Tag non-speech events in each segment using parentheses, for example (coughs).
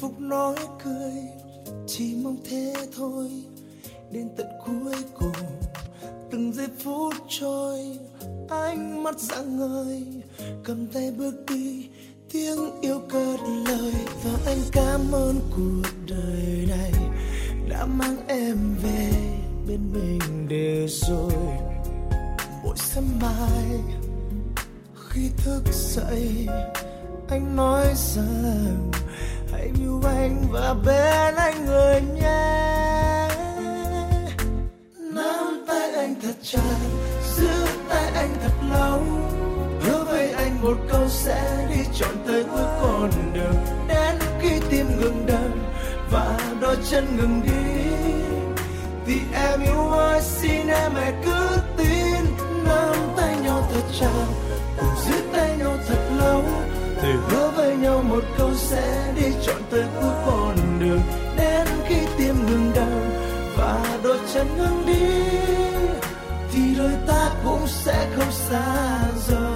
phúc nói cười, chỉ mong thế thôi. Đến tận cuối cùng, từng giây phút trôi, ánh mắt rạng ngời, cầm tay bước đi. Tiếng yêu cất lời và anh cảm ơn cuộc đời này đã mang em về bên mình để rồi mỗi sớm mai khi thức dậy, anh nói rằng hãy yêu anh và bên anh người nhé. Nắm tay anh thật chặt, giữ tay anh thật lâu. Hứa với anh một câu sẽ đi trọn tới cuối con đường. Đến khi tim ngừng đập và đôi chân ngừng đi, thì em yêu ai xin em hãy cứ tin. Nắm tay nhau thật chặt, cùng giữ tay nhau thật lâu thề hứa với nhau một câu sẽ đi trọn tới cuối con đường. Đến khi tim ngừng đau và đôi chân ngừng đi, thì đôi ta cũng sẽ không xa rời.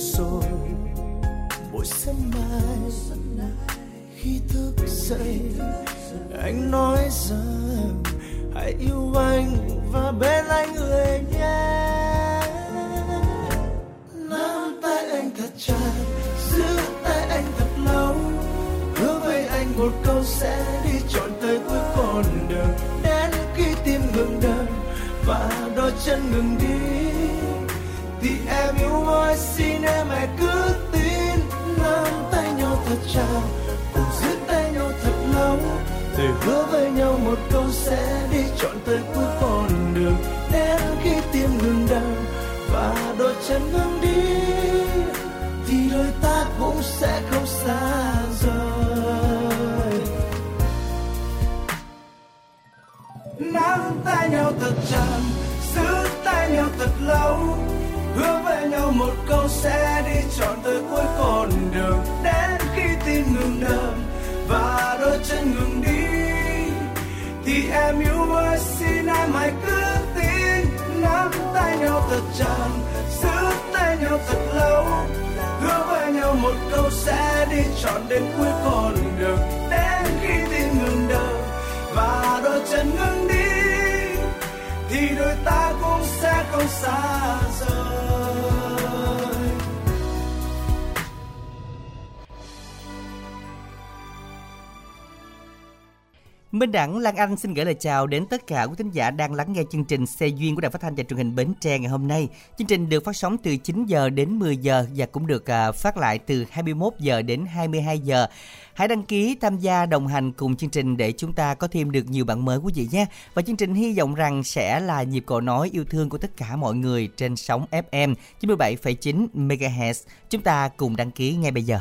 Rồi, mỗi sớm mai, khi thức dậy, anh nói rằng hãy yêu anh và bên anh người nhé. Nắm tay anh thật chặt, giữ tay anh thật lâu, hứa với anh một câu sẽ đi trọn tới cuối con đường. Đến khi tim ngừng đập và đôi chân ngừng đi yêu xin em hãy cứ tin nắm tay nhau thật chặt, cùng giữ tay nhau thật lâu. Để hứa với nhau một câu sẽ đi chọn tới cuối con đường. Đến khi tim ngừng đau và đôi chân ngừng đi, thì đôi ta cũng sẽ không xa rời. Nắm tay nhau thật chặt, giữ tay nhau thật lâu hứa với nhau một câu sẽ đi trọn tới cuối con đường. Đến khi tim ngừng đập và đôi chân ngừng đi, thì em yêu ơi, xin em hãy cứ tin. Nắm tay nhau thật chặt, giữ tay nhau thật lâu. Hứa với nhau một câu sẽ đi trọn đến cuối con đường. Đến khi tim ngừng đập và đôi chân ngừng đi, thì đôi ta cũng sẽ không xa rời. Minh Đẳng, Lan Anh xin gửi lời chào đến tất cả quý thính giả đang lắng nghe chương trình Xe duyên của Đài Phát thanh và Truyền hình Bến Tre ngày hôm nay. Chương trình được phát sóng từ 9 giờ đến 10 giờ và cũng được à, phát lại từ 21 giờ đến 22 giờ. Hãy đăng ký tham gia đồng hành cùng chương trình để chúng ta có thêm được nhiều bạn mới quý vị nhé. Và chương trình hy vọng rằng sẽ là nhịp cầu nói yêu thương của tất cả mọi người trên sóng FM 97,9 MHz. Chúng ta cùng đăng ký ngay bây giờ.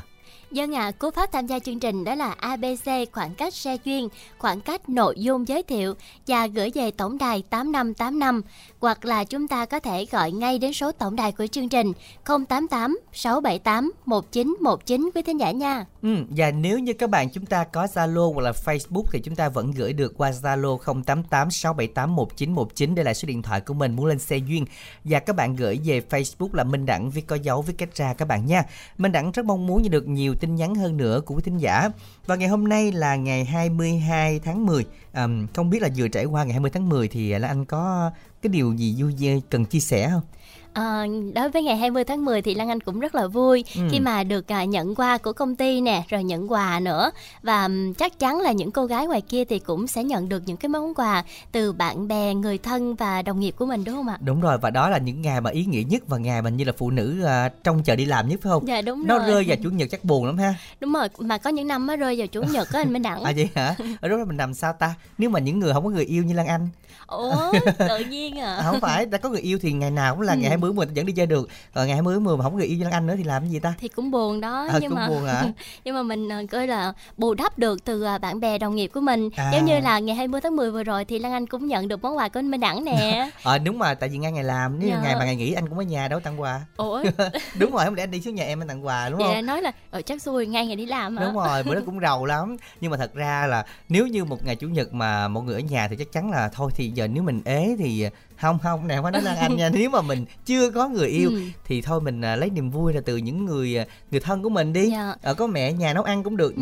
Dân ạ, à, cú pháp tham gia chương trình đó là ABC khoảng cách xe duyên, khoảng cách nội dung giới thiệu và gửi về tổng đài 8585 hoặc là chúng ta có thể gọi ngay đến số tổng đài của chương trình 088 678 1919 quý thính giả nha. Ừ, và nếu như các bạn chúng ta có Zalo hoặc là Facebook thì chúng ta vẫn gửi được qua Zalo 088 678 1919 đây là số điện thoại của mình muốn lên xe duyên và các bạn gửi về Facebook là Minh Đẳng viết có dấu viết cách ra các bạn nha. Minh Đẳng rất mong muốn nhận được nhiều tin nhắn hơn nữa của quý thính giả. Và ngày hôm nay là ngày 22 tháng 10. À, không biết là vừa trải qua ngày 20 tháng 10 thì là anh có cái điều gì vui cần chia sẻ không? À, đối với ngày 20 tháng 10 thì Lan Anh cũng rất là vui ừ. khi mà được à, nhận quà của công ty nè, rồi nhận quà nữa và um, chắc chắn là những cô gái ngoài kia thì cũng sẽ nhận được những cái món quà từ bạn bè, người thân và đồng nghiệp của mình đúng không ạ? Đúng rồi và đó là những ngày mà ý nghĩa nhất và ngày mà như là phụ nữ à, trong chợ đi làm nhất phải không? Dạ đúng Nó rồi. rơi vào chủ nhật chắc buồn lắm ha. Đúng rồi, mà có những năm nó rơi vào chủ nhật á anh Minh Đẳng. (laughs) à vậy hả? Ở đó mình làm sao ta? Nếu mà những người không có người yêu như Lan Anh Ủa, tự nhiên à. (laughs) không phải, đã có người yêu thì ngày nào cũng là ừ. ngày 20 10 vẫn đi chơi được. Rồi ngày 20 10 mà không người yêu Lan Anh nữa thì làm cái gì ta? Thì cũng buồn đó à, nhưng cũng mà buồn hả? (laughs) nhưng mà mình ờ, coi là bù đắp được từ ờ, bạn bè đồng nghiệp của mình. À. Giống như là ngày 20 tháng 10 vừa rồi thì Lan Anh cũng nhận được món quà của anh Minh Đẳng nè. (laughs) ờ à, đúng mà tại vì ngay ngày làm nếu dạ. ngày mà ngày nghỉ anh cũng ở nhà đâu tặng quà. Ủa? (laughs) đúng rồi, không lẽ anh đi xuống nhà em anh tặng quà đúng không? Vậy nói là ờ, chắc xui ngay ngày đi làm hả? Đúng rồi, bữa đó cũng rầu lắm. Nhưng mà thật ra là nếu như một ngày chủ nhật mà mọi người ở nhà thì chắc chắn là thôi thì giờ nếu mình ế thì không không nè phải nói lan anh nha (laughs) nếu mà mình chưa có người yêu ừ. thì thôi mình à, lấy niềm vui là từ những người à, người thân của mình đi dạ. ở có mẹ nhà nấu ăn cũng được ừ.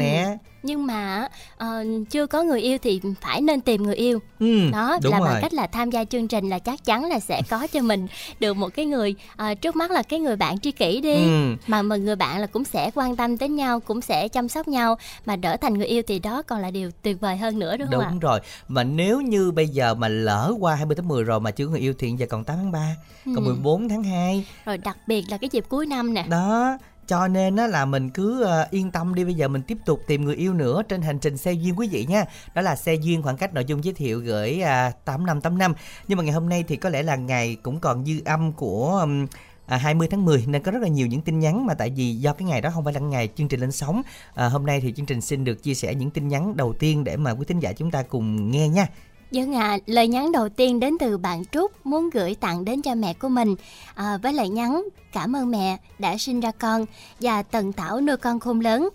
Nhưng mà uh, chưa có người yêu thì phải nên tìm người yêu ừ, đó là rồi. bằng cách là tham gia chương trình là chắc chắn là sẽ có cho mình được một cái người uh, trước mắt là cái người bạn tri kỷ đi ừ. mà mà người bạn là cũng sẽ quan tâm đến nhau cũng sẽ chăm sóc nhau mà đỡ thành người yêu thì đó còn là điều tuyệt vời hơn nữa đúng không đúng ạ? rồi mà nếu như bây giờ mà lỡ qua 20 tháng 10 rồi mà chưa có người yêu thì giờ còn 8 tháng 3 ừ. còn 14 tháng 2 rồi đặc biệt là cái dịp cuối năm nè đó cho nên á là mình cứ ờ, yên tâm đi bây giờ mình tiếp tục tìm người yêu nữa trên hành trình xe duyên quý vị nha. Đó là xe duyên khoảng cách nội dung giới thiệu gửi à, uh, 8585 nhưng mà ngày hôm nay thì có lẽ là ngày cũng còn dư âm của um, à, 20 tháng 10 nên có rất là nhiều những tin nhắn mà tại vì do cái ngày đó không phải là ngày chương trình lên sóng. À, hôm nay thì chương trình xin được chia sẻ những tin nhắn đầu tiên để mà quý thính giả chúng ta cùng nghe nha. Dân ạ, à, lời nhắn đầu tiên đến từ bạn Trúc muốn gửi tặng đến cho mẹ của mình à, với lời nhắn cảm ơn mẹ đã sinh ra con và tần tảo nuôi con khôn lớn.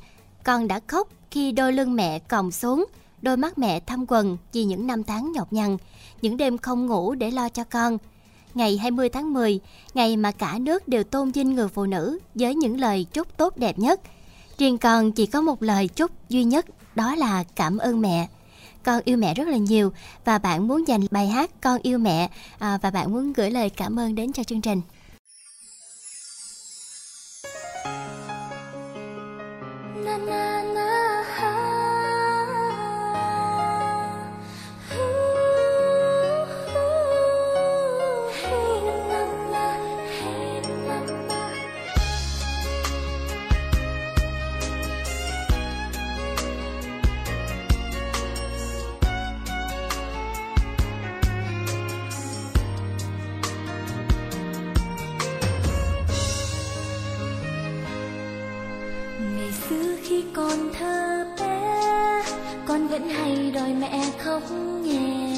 Con đã khóc khi đôi lưng mẹ còng xuống, đôi mắt mẹ thâm quần vì những năm tháng nhọc nhằn, những đêm không ngủ để lo cho con. Ngày 20 tháng 10, ngày mà cả nước đều tôn vinh người phụ nữ với những lời chúc tốt đẹp nhất. Riêng con chỉ có một lời chúc duy nhất, đó là cảm ơn mẹ con yêu mẹ rất là nhiều và bạn muốn dành bài hát con yêu mẹ à, và bạn muốn gửi lời cảm ơn đến cho chương trình. Na na. Vẫn hay đòi mẹ khóc nhẹ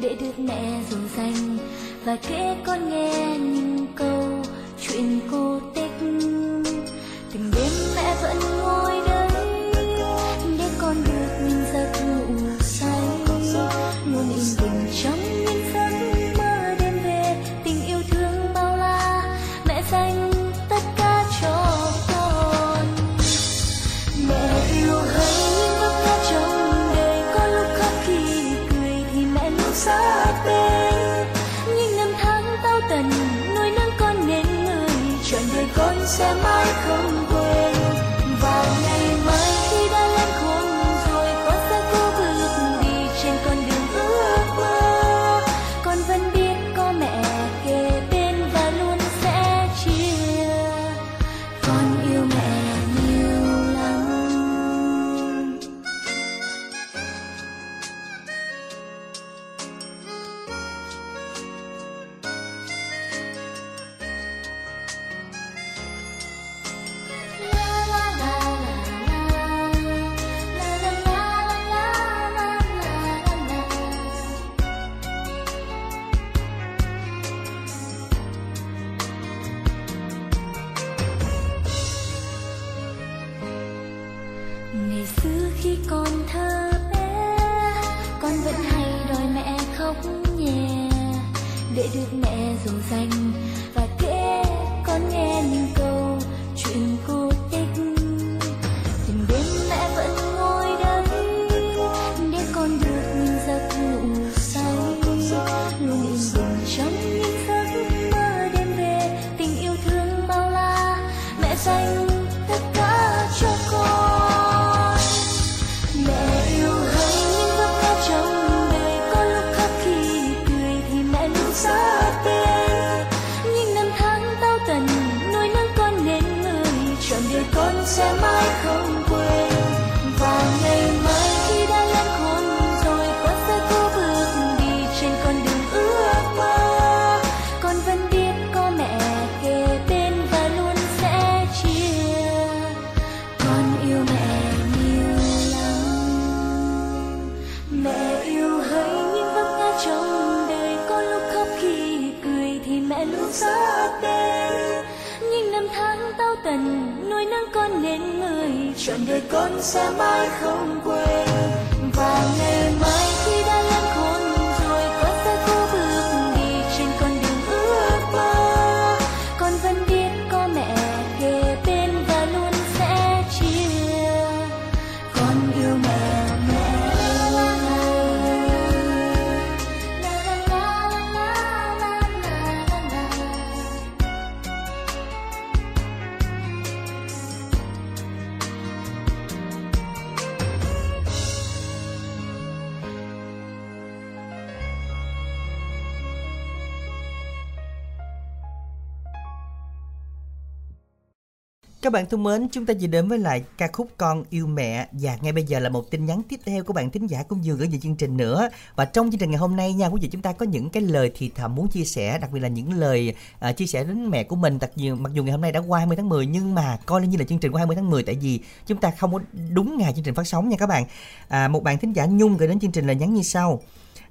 để được mẹ dỗ dành và kể con nghe những câu chuyện cô Các bạn thân mến, chúng ta vừa đến với lại ca khúc Con yêu mẹ và ngay bây giờ là một tin nhắn tiếp theo của bạn thính giả cũng vừa gửi về chương trình nữa. Và trong chương trình ngày hôm nay nha quý vị chúng ta có những cái lời thì thầm muốn chia sẻ, đặc biệt là những lời uh, chia sẻ đến mẹ của mình. Đặc biệt mặc dù ngày hôm nay đã qua 20 tháng 10 nhưng mà coi như là chương trình của 20 tháng 10 tại vì chúng ta không có đúng ngày chương trình phát sóng nha các bạn. À, một bạn thính giả Nhung gửi đến chương trình là nhắn như sau.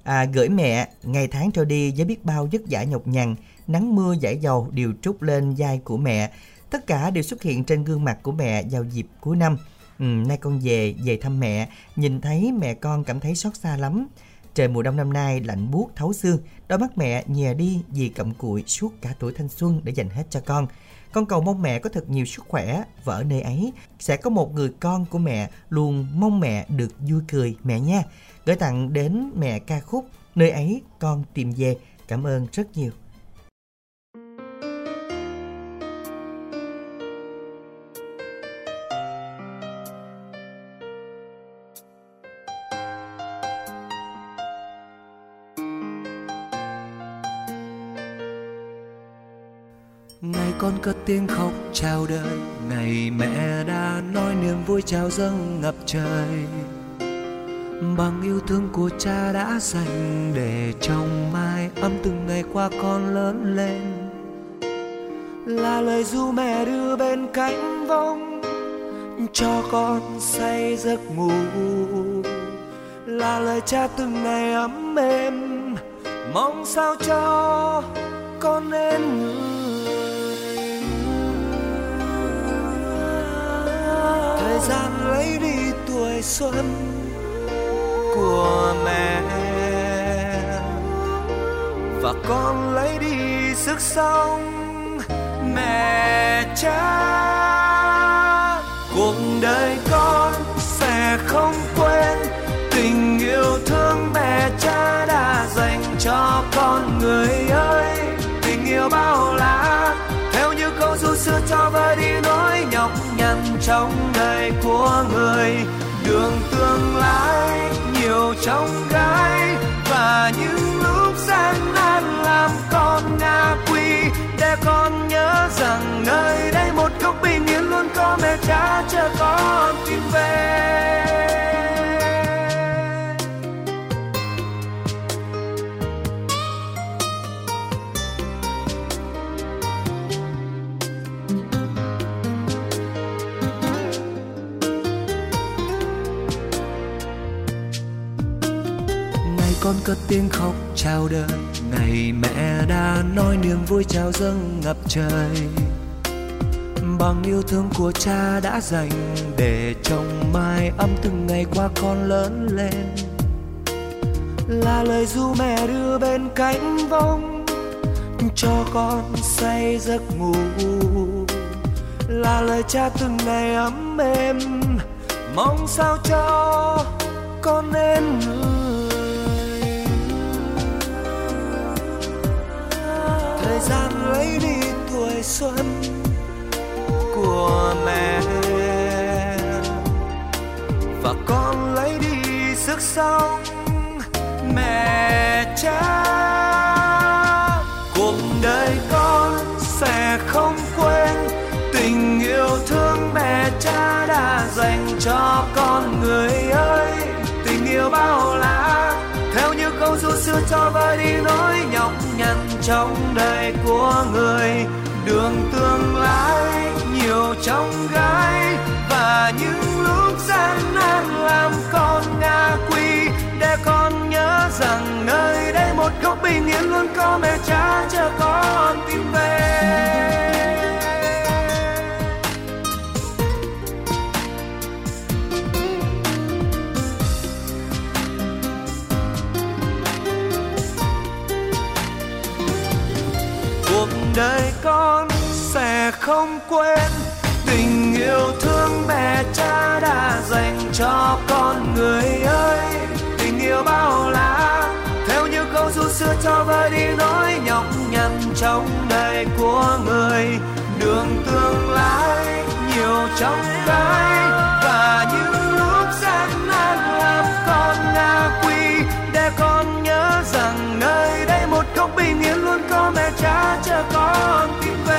À, gửi mẹ ngày tháng trôi đi với biết bao vất vả nhọc nhằn nắng mưa giải dầu đều trút lên vai của mẹ tất cả đều xuất hiện trên gương mặt của mẹ vào dịp cuối năm. Ừ, nay con về về thăm mẹ. Nhìn thấy mẹ con cảm thấy xót xa lắm. Trời mùa đông năm nay lạnh buốt thấu xương. Đôi mắt mẹ nhè đi vì cặm cụi suốt cả tuổi thanh xuân để dành hết cho con. Con cầu mong mẹ có thật nhiều sức khỏe và ở nơi ấy. Sẽ có một người con của mẹ luôn mong mẹ được vui cười mẹ nha. Gửi tặng đến mẹ ca khúc nơi ấy con tìm về. Cảm ơn rất nhiều. Con cất tiếng khóc chào đời. Ngày mẹ đã nói niềm vui chào dâng ngập trời. Bằng yêu thương của cha đã dành Để trong mai ấm từng ngày qua con lớn lên. Là lời ru mẹ đưa bên cánh vong Cho con say giấc ngủ. Là lời cha từng ngày ấm êm, Mong sao cho con nên người thời gian lấy đi tuổi xuân của mẹ. Và con lấy đi sức sống mẹ cha. Cuộc đời con sẽ không quên tình yêu thương mẹ cha đã dành cho con người ơi. Tình yêu bao của người, đường tương lai nhiều trong gai, và những lúc gian nan làm con ngã quỳ để con nhớ rằng nơi đây một góc bình yên luôn có mẹ cha chờ con tìm về. Con cất tiếng khóc chào đời. Ngày mẹ đã nói niềm vui chào dâng ngập trời. Bằng yêu thương của cha đã dành để trong mai ấm từng ngày qua con lớn lên. Là lời ru mẹ đưa bên cánh vong cho con say giấc ngủ. Là lời cha từng ngày ấm êm, mong sao cho con nên người thời gian lấy đi tuổi xuân của mẹ. Và con lấy đi sức sống mẹ cha. Cuộc đời con sẽ không quên tình yêu thương mẹ cha đã dành cho con người ơi. Tình yêu bao la, theo như câu ru xưa cho vơi đi nỗi trong đời của người, đường tương lai nhiều trong gai và những lúc gian nan làm con ngã quỵ để con nhớ rằng nơi đây một góc bình yên luôn có mẹ cha chờ con tìm về. Đời con sẽ không quên. Tình yêu thương mẹ cha đã dành cho con người ơi. Tình yêu bao la, theo như câu ru xưa cho vơi đi nỗi nhọc nhằn trong đời của người. Đường tương lai nhiều trong tay và những lúc gian nan làm con ngã quy để con nhớ rằng nơi đây cha chờ con tìm về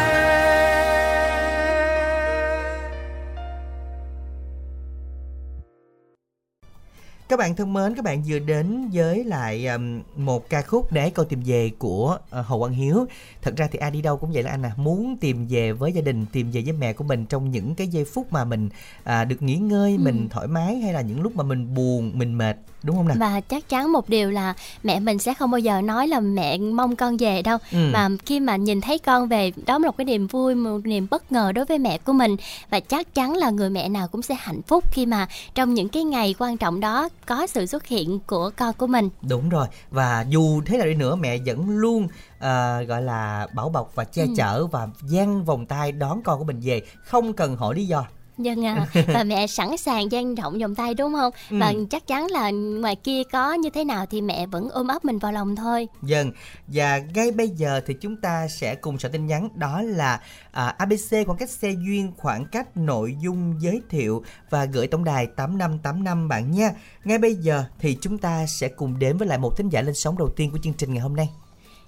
Các bạn thân mến, các bạn vừa đến với lại um, một ca khúc để câu tìm về của uh, Hồ Quang Hiếu. Thật ra thì ai đi đâu cũng vậy là anh à, muốn tìm về với gia đình, tìm về với mẹ của mình trong những cái giây phút mà mình à, được nghỉ ngơi, Ừ. mình thoải mái hay là những lúc mà mình buồn, mình mệt, đúng không nào? và chắc chắn một điều là mẹ mình sẽ không bao giờ nói là mẹ mong con về đâu Ừ. mà khi mà nhìn thấy con về đó là một cái niềm vui một niềm bất ngờ đối với mẹ của mình và chắc chắn là người mẹ nào cũng sẽ hạnh phúc khi mà trong những cái ngày quan trọng đó có sự xuất hiện của con của mình Đúng rồi và dù thế nào đi nữa mẹ vẫn luôn à, gọi là bảo bọc và che Ừ. chở và dang vòng tay đón con của mình về không cần hỏi lý do. Vâng à, (laughs) và mẹ sẵn sàng dang rộng vòng tay đúng không? Ừ. Và chắc chắn là ngoài kia có như thế nào thì mẹ vẫn ôm ấp mình vào lòng thôi. Dần và ngay bây giờ thì chúng ta sẽ cùng soạn tin nhắn đó là à, ABC khoảng cách xe duyên khoảng cách nội dung giới thiệu và gửi tổng đài 8585 bạn nha. Ngay bây giờ thì chúng ta sẽ cùng đến với lại một thính giả lên sóng đầu tiên của chương trình ngày hôm nay.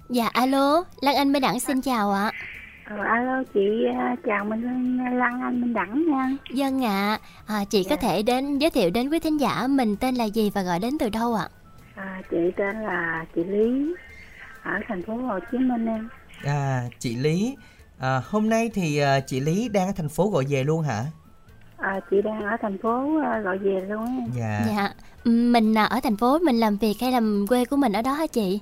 Dạ alo, Lan Anh Mới Đẳng xin chào ạ. Ờ, alo chị à, chào mình Lan Anh Minh Đẳng nha. Dân ạ, à, chị có thể đến giới thiệu đến quý thính giả mình tên là gì và gọi đến từ đâu ạ? À, chị tên là chị Lý ở thành phố Hồ Chí Minh em. À, chị Lý, à, hôm nay thì à, chị Lý đang ở thành phố gọi về luôn hả? À, chị đang ở thành phố à, gọi về luôn á. Dạ. Dạ, mình à, ở thành phố mình làm việc hay là quê của mình ở đó hả chị?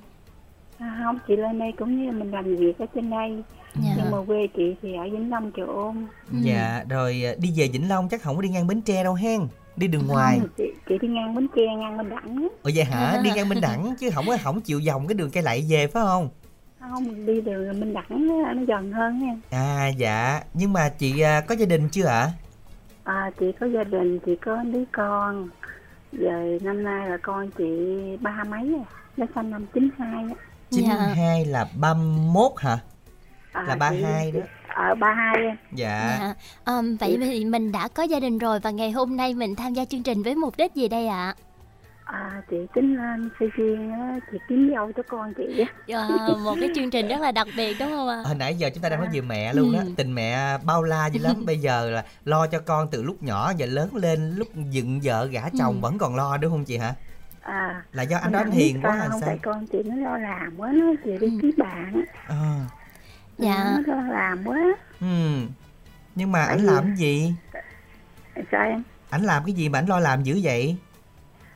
À, không chị lên đây cũng như mình làm việc ở trên đây Dạ. nhưng mà quê chị thì ở Vĩnh Long Chợ Ôn Dạ, rồi à, đi về Vĩnh Long chắc không có đi ngang Bến Tre đâu hen. Đi đường ngoài. Không, chị, chị đi ngang Bến Tre ngang Bến Đẳng. Ủa vậy hả? Đi ngang Minh Đẳng chứ không có không chịu vòng cái đường cây lại về phải không? không đi đường Bến Đẳng nó gần hơn nha À dạ, nhưng mà chị à, có gia đình chưa ạ? à, chị có gia đình chị có đứa con giờ năm nay là con chị ba mấy rồi nó sinh năm 92 á Dạ. 92 là 31 hả? À, là ba chị- hai đó Ở ba hai em. dạ Dạ. Ờm, vậy thì mình đã có gia đình rồi và ngày hôm nay mình tham gia chương trình với mục đích gì đây ạ? À, chị tính lên xây duyên á, chị kiếm dâu cho con chị á. Ờ, một cái chương trình rất là đặc biệt đúng không ạ? hồi nãy giờ chúng ta đang nói về mẹ luôn đó Ừ. tình mẹ bao la dữ lắm bây giờ là lo cho con từ lúc nhỏ và lớn lên lúc dựng vợ gả chồng Ừ. vẫn còn lo đúng không chị hả À, là do anh đó hiền quá không sao tại con chị nó lo làm quá nó chị đi Ừ. kiếm bạn Ờ. Dạ. nó lo làm quá. Ừ. Nhưng mà ảnh làm cái gì? Sao em? Ảnh làm cái gì mà ảnh lo làm dữ vậy?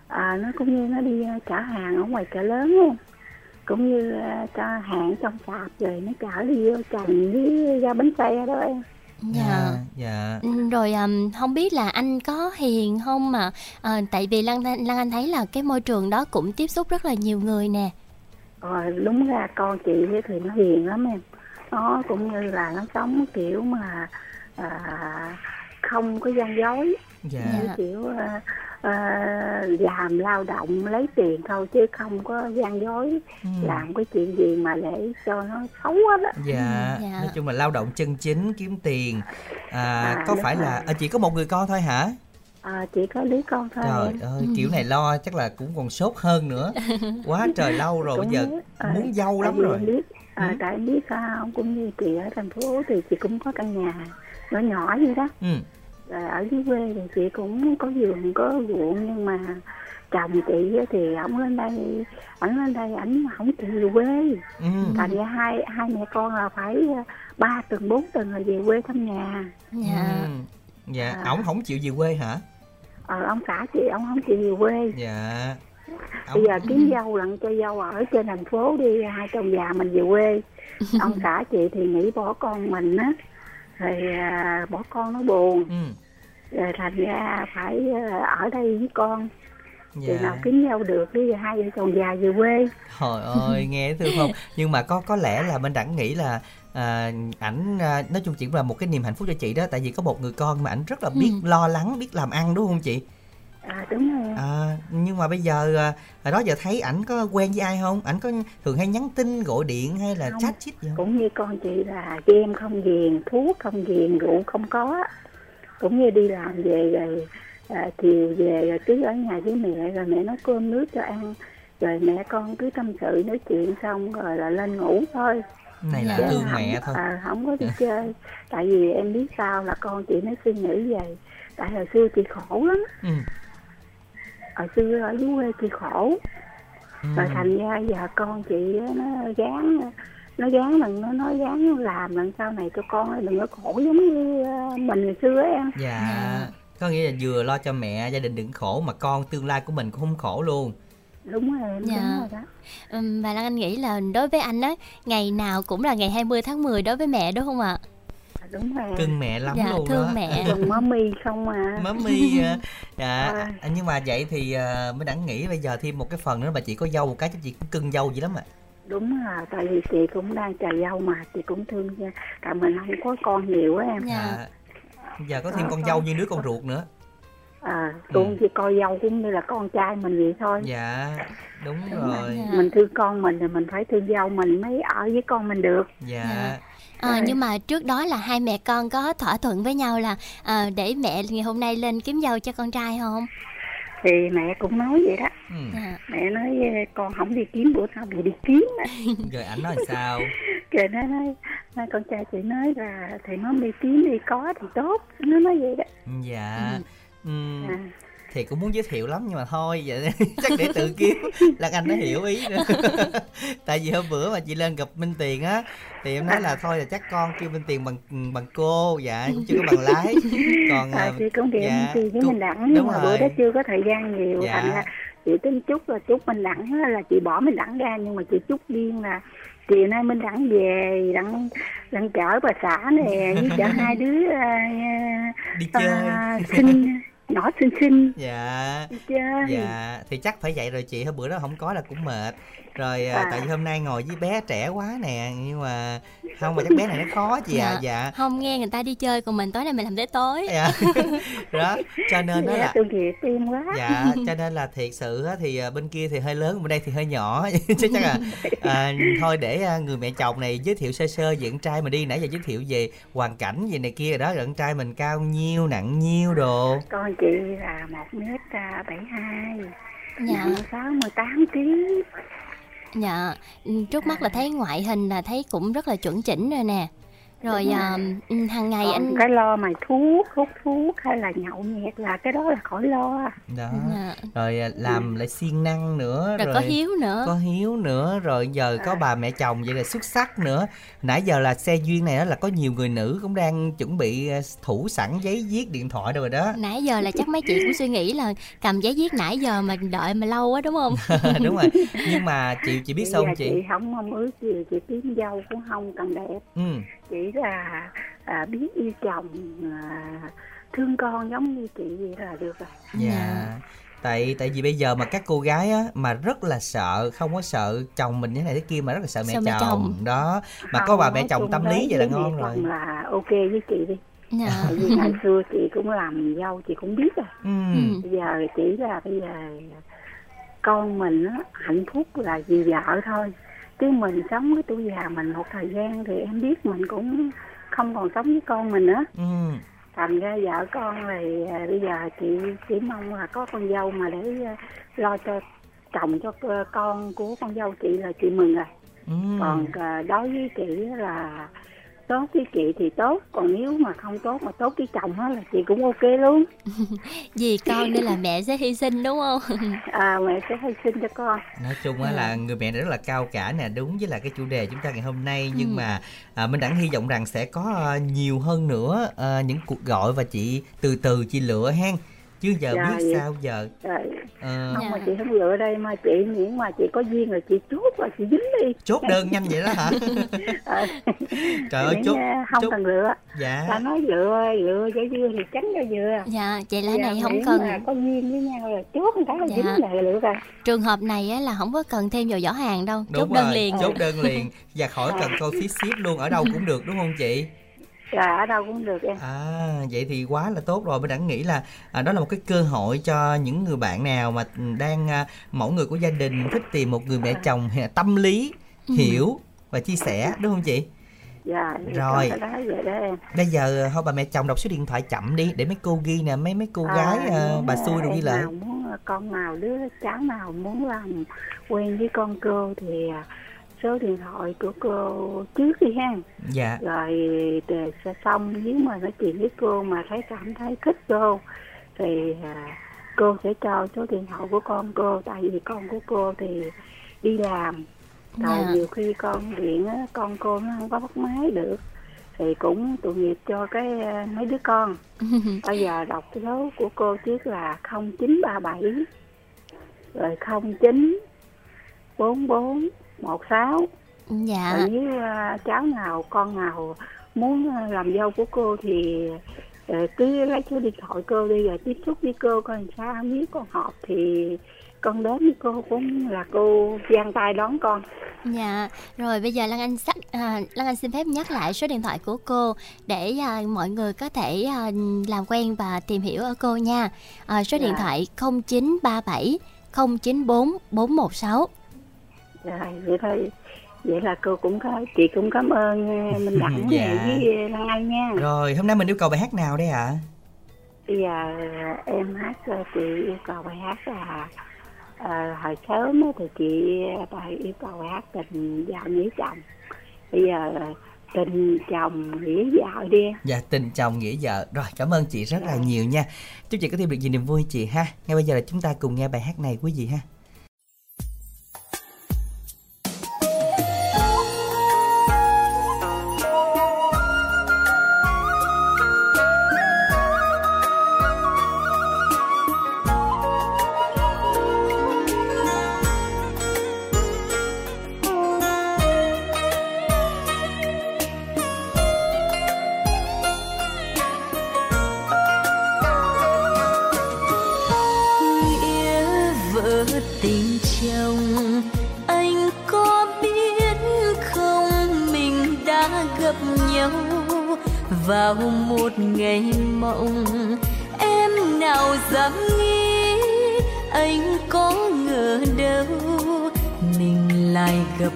À, nó cũng như nó đi ờ, trả hàng ở ngoài chợ lớn á cũng như ờ, cho hàng trong sạp rồi nó chở đi vô trần với ra bánh xe đó em. Dạ. dạ. Ừ, Rồi ờm, không biết là anh có hiền không mà ờ, tại vì Lan Lan Anh thấy là cái môi trường đó cũng tiếp xúc rất là nhiều người nè. rồi đúng ra con chị ấy thì nó hiền lắm em nó cũng như là nó sống kiểu mà à, không có gian dối dạ như kiểu ờ, ờ, làm lao động lấy tiền thôi chứ không có gian dối Ừ. làm cái chuyện gì mà để cho nó xấu hết á dạ Ừ, dạ. nói chung là lao động chân chính kiếm tiền à, À, có phải là rồi. à, chỉ có một người con thôi hả à, chỉ có đứa con thôi trời em. ơi kiểu này lo chắc là cũng còn sốt hơn nữa (laughs) quá trời lâu rồi bây Cũng giờ biết, ờ, muốn dâu lắm rồi biết à, Ừ. tại em biết sao không cũng như chị ở thành phố thì chị cũng có căn nhà nhỏ nhỏ như đó ừ Rồi ở dưới quê thì chị cũng có vườn có ruộng nhưng mà chồng chị á thì ổng lên đây ổng lên đây ảnh không chịu về quê ừ thành ra hai hai mẹ con là phải ờ, ba tuần bốn tuần là về quê thăm nhà Dạ. Ừ. dạ À. ổng không chịu về quê hả ờ ông xã chị ông không chịu về quê dạ bây giờ (laughs) kiếm dâu lận cho dâu ở trên thành phố đi hai chồng già mình về quê. (laughs) Ông xã chị thì nghĩ bỏ con mình á rồi à, bỏ con nó buồn. Ừ. Rồi thành ra phải à, ở đây với con. Thì nào dạ kiếm dâu được giờ hai vợ chồng già về quê. Trời ơi nghe thương không? (laughs) Nhưng mà có có lẽ là bên đẳng nghĩ là à, ảnh à, nói chung chỉ là một cái niềm hạnh phúc cho chị đó tại vì có một người con mà ảnh rất là biết Ừ. lo lắng biết làm ăn đúng không chị à đúng rồi à, nhưng mà bây giờ à, hồi đó giờ thấy ảnh có quen với ai không? Ảnh có thường hay nhắn tin gọi điện hay là Không. chat chít gì không? cũng như con chị là game không ghiền thuốc không ghiền rượu không có cũng như đi làm về rồi à, chiều về rồi cứ ở nhà với mẹ rồi mẹ nấu cơm nước cho ăn. Rồi mẹ con cứ tâm sự nói chuyện xong rồi là lên ngủ thôi. Này là thương mẹ thôi. à, không có đi chơi. Tại vì em biết sao là con chị nó suy nghĩ vậy. Tại hồi xưa chị khổ lắm. Ừ. hồi xưa ở dưới quê chị khổ Ừ. rồi thành ra giờ con chị nó gán nó gán lần nó nói gán làm lần sau này cho con đừng có khổ giống như ờ, mình ngày xưa em dạ có nghĩa là vừa lo cho mẹ gia đình đừng khổ mà con tương lai của mình cũng không khổ luôn đúng rồi em Dạ. đúng rồi đó và Lan Anh nghĩ là đối với anh á, ngày nào cũng là ngày 20 tháng 10 đối với mẹ đúng không ạ? À, đúng rồi. Cưng mẹ lắm Dạ, luôn thương đó. mẹ. Còn má mi không mà mami à, dạ. (laughs) À. à, nhưng mà vậy thì à, mới đẳng nghĩ bây giờ thêm một cái phần nữa mà chị có dâu một cái chứ chị cũng cưng dâu vậy lắm ạ. Đúng rồi tại vì chị cũng đang chờ dâu mà chị cũng thương nha tại mình không có con nhiều á em. Dạ. à, giờ có thêm Đó, con con. dâu như đứa con ruột nữa. À cũng chỉ coi dâu cũng như là con trai mình vậy thôi. Dạ đúng Đúng rồi. Dạ. mình thương con mình thì mình phải thương dâu mình mới ở với con mình được. Dạ. Dạ. Ờ, Rồi. nhưng mà trước đó là hai mẹ con có thỏa thuận với nhau là ờ, để mẹ ngày hôm nay lên kiếm dâu cho con trai không? thì mẹ cũng nói vậy đó ừ. Dạ. mẹ nói "Ê, con không đi kiếm bữa sau mẹ đi kiếm á." (laughs) rồi ảnh nói làm sao (laughs) rồi nó nói nói, con trai chị nói là thì nó đi kiếm đi có thì tốt nó nói vậy đó dạ Ừm, à, thì cũng muốn giới thiệu lắm nhưng mà thôi vậy (laughs) chắc để tự kiếm. Lan anh nó hiểu ý nữa. (laughs) Tại vì hôm bữa mà chị lên gặp minh tiền á thì em nói là thôi là chắc con kêu minh tiền bằng bằng cô. Dạ cũng chưa có bằng lái. (laughs) Còn à, à, chị cũng điện dạ, chị với mình đẳng nhưng mà bữa đó chưa có thời gian nhiều. Dạ. thành ra chị tính chúc là chúc mình đẳng là chị bỏ mình đẳng ra nhưng mà chị chúc điên là chiều nay mình đẳng về đẳng đẳng chở bà xã nè với chở hai đứa à, đi chơi. à, xin nhỏ xinh xinh. Dạ. Chơi dạ thì chắc phải vậy rồi chị. Hôm bữa đó không có là cũng mệt rồi à. À. tại vì hôm nay ngồi với bé trẻ quá nè nhưng mà (laughs) không mà chắc bé này nó khó chị à Dạ. dạ. Không nghe người ta đi chơi còn mình tối nay mình làm tới tối. Dạ. (laughs) Đó cho nên đó dạ, là tôi tim quá. Dạ cho nên là thiệt sự á, thì à, bên kia thì hơi lớn bên đây thì hơi nhỏ. (laughs) Chứ chắc là à, thôi để à, người mẹ chồng này giới thiệu sơ sơ về con trai mình đi. Nãy giờ giới thiệu về hoàn cảnh gì này kia rồi đó rồi con trai mình cao nhiêu nặng nhiêu đồ. Con chị là một mét à, bảy hai dạ. nặng sáu mươi tám ký dạ trước mắt là thấy ngoại hình là thấy cũng rất là chuẩn chỉnh rồi nè rồi à, ừ, hàng ngày còn anh cái lo mày thuốc hút thuốc hay là nhậu nhẹt là cái đó là khỏi lo đó. Dạ. rồi à, làm lại siêng năng nữa rồi có hiếu nữa. có hiếu nữa rồi giờ có bà mẹ chồng vậy là xuất sắc nữa. Nãy giờ là xe duyên này đó là có nhiều người nữ cũng đang chuẩn bị à, thủ sẵn giấy viết điện thoại rồi đó. Nãy giờ là chắc mấy chị cũng suy nghĩ là cầm giấy viết nãy giờ mà đợi mà lâu quá đúng không? (laughs) Đúng rồi. Nhưng mà chị chị biết sao không chị? chị không mong ước gì chị kiếm dâu cũng không cần đẹp. Ừ chỉ là à, biết yêu chồng à, thương con giống như chị vậy là được rồi. Dạ. Tại tại vì bây giờ mà các cô gái á mà rất là sợ không có sợ chồng mình thế này thế kia mà rất là sợ mẹ Sợ mẹ chồng. chồng. đó. Mà có Không, bà mẹ nói chồng tâm lý vậy là ngon mẹ rồi. chồng là ok với chị đi. Dạ. tại vì (laughs) ngày xưa chị cũng làm dâu chị cũng biết rồi. Ừ. Ừ. bây giờ chỉ là bây giờ con mình á, hạnh phúc là vì vợ thôi chứ mình sống với tuổi già mình một thời gian thì em biết mình cũng không còn sống với con mình nữa. Ừ. Thành ra vợ con thì à, bây giờ chị chỉ mong là có con dâu mà để à, lo cho chồng cho c- con của con dâu chị là chị mừng rồi. Ừ. Còn à, đối với chị là tốt với chị thì tốt còn nếu mà không tốt mà tốt với chồng á là chị cũng ok luôn. (laughs) Vì con nên là mẹ sẽ hy sinh đúng không? (laughs) À mẹ sẽ hy sinh cho con. Nói chung á Dạ. là người mẹ rất là cao cả nè đúng với là cái chủ đề chúng ta ngày hôm nay. Nhưng Ừ. mà à, minh đẳng hy vọng rằng sẽ có à, nhiều hơn nữa à, những cuộc gọi và chị từ từ chị lựa hen chứ giờ Dạ, biết vậy. sao giờ? Rồi Ờ, không Dạ. mà chị không lựa đây mà chị miễn mà chị có duyên rồi chị chốt là chị dính đi. Chốt đơn nhanh vậy đó hả? (laughs) Ờ, trời ơi chốt à, không chốt cần lựa. Dạ. Ta nói lựa lựa cho dưa thì tránh cho dừa dạ vậy là Dạ, này không cần. mà có duyên với nhau là chốt một cái là Dạ. dính là được rồi. Trường hợp này á, là không có cần thêm vào giỏ hàng đâu đúng chốt đơn rồi, liền. chốt đơn liền. Và khỏi cần coi phí ship luôn ở đâu cũng được đúng không chị Dạ ở đâu cũng được em À vậy thì quá là tốt rồi. Mình đã nghĩ là à, đó là một cái cơ hội cho những người bạn nào mà đang à, mẫu người của gia đình thích tìm một người mẹ chồng hè- tâm lý, Ừ. hiểu và chia sẻ đúng không chị? dạ Rồi. có cái đó vậy đó em Bây giờ thôi bà mẹ chồng đọc số điện thoại chậm đi để mấy cô ghi nè, mấy mấy cô gái à, nếu bà mà xui rồi ghi lại. muốn con nào đứa cháu nào muốn làm quen với con cô thì à, số điện thoại của cô trước đi ha Dạ. rồi để sẽ xong nếu mà nói chuyện với cô mà thấy cảm thấy thích cô thì à, cô sẽ cho số điện thoại của con cô tại vì con của cô thì đi làm rồi Dạ. nhiều khi con điện á con cô nó không có bắt máy được thì cũng tội nghiệp cho cái à, mấy đứa con (laughs) bây giờ đọc số của cô trước là 0937 rồi 09 44 16 dạ rồi nếu à, cháu nào con nào muốn làm dâu của cô thì ờ, cứ lấy số điện thoại cô đi rồi tiếp xúc với cô coi sao nếu con họp thì con đến với cô cũng là cô giang tay đón con Dạ, rồi bây giờ Lan Anh sắc à, Lan Anh xin phép nhắc lại số điện thoại của cô để à, mọi người có thể à, làm quen và tìm hiểu ở cô nha. À, số điện Dạ. thoại 0937 094 416. Rồi vậy thôi vậy là cô cũng có chị cũng cảm ơn à, minh (laughs) đẳng Dạ. với lan anh nha Rồi hôm nay mình yêu cầu bài hát nào đây ạ? bây giờ à, em hát à, chị yêu cầu bài hát là à, hồi sớm thì chị bài yêu cầu bài hát tình vợ nghĩa chồng bây giờ à, tình chồng nghĩa vợ đi. Dạ tình chồng nghĩa vợ. Rồi cảm ơn chị rất là nhiều nha. Chúc chị có thêm được nhiều niềm vui chị ha. Ngay bây giờ là chúng ta cùng nghe bài hát này quý vị ha. Mộng. Em nào dám nghĩ anh có ngờ đâu, mình lại gặp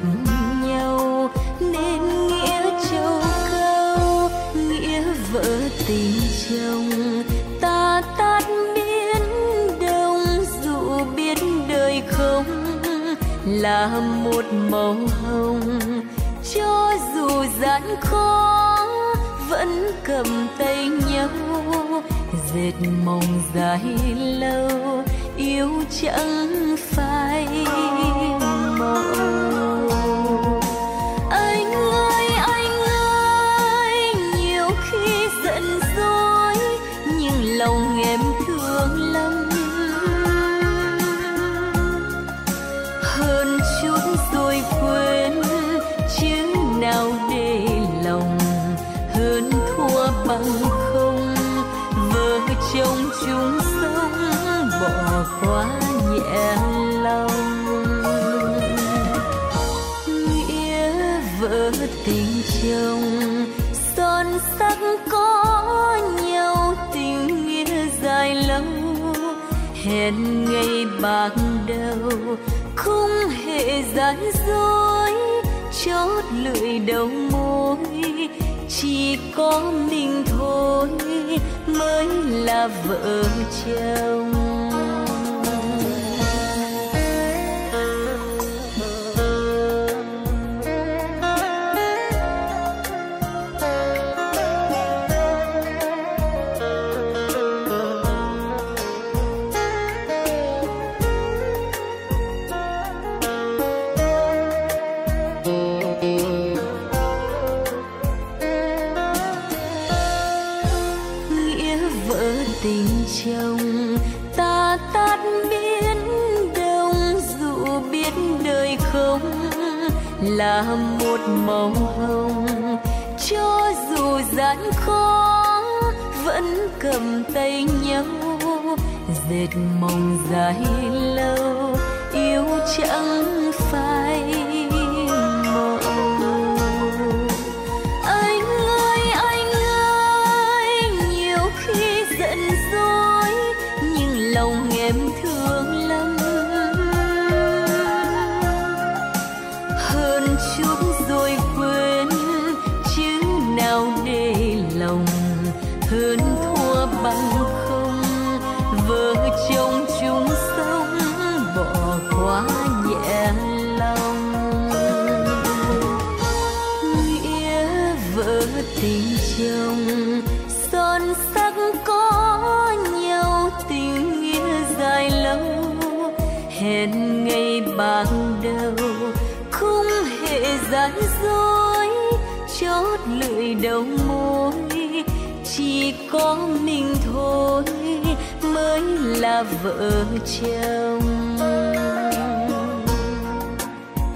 nhau. Nên nghĩa châu câu nghĩa vợ tình chồng. Ta tát biến đông, dù biết đời không là một màu hồng. Cho dù gian khó vẫn cầm tay nhau dệt mộng dài lâu yêu chẳng phải mộng. Hẹn ngày bạc đầu, không hề gian dối, chót lưỡi đầu môi, chỉ có mình thôi mới là vợ chồng. Màu hồng cho dù gian khó vẫn cầm tay nhau. Dệt mộng dài lâu, yêu chẳng vợ chồng.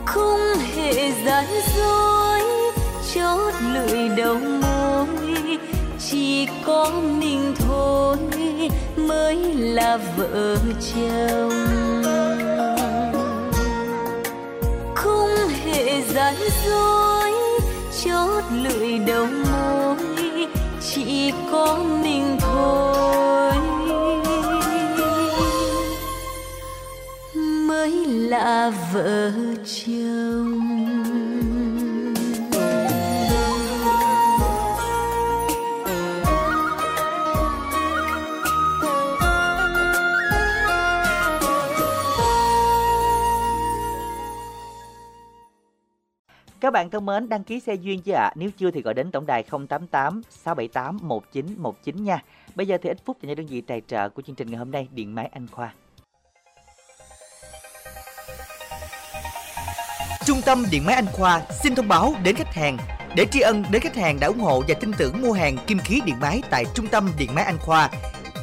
Không hề gian dối, chót lưỡi đầu môi. Chỉ có mình thôi mới là vợ chồng. Không hề gian dối, chót lưỡi đầu môi. Chỉ có vợ chồng Các bạn thân mến, đăng ký xe duyên chưa ạ? Nếu chưa thì gọi đến tổng đài 088 678 1919 nha. Bây giờ thì ít phút dành cho đơn vị tài trợ của chương trình ngày hôm nay, Điện Máy Anh Khoa. Trung tâm Điện Máy Anh Khoa xin thông báo đến khách hàng để tri ân đến khách hàng đã ủng hộ và tin tưởng mua hàng kim khí điện máy tại Trung tâm Điện Máy Anh Khoa.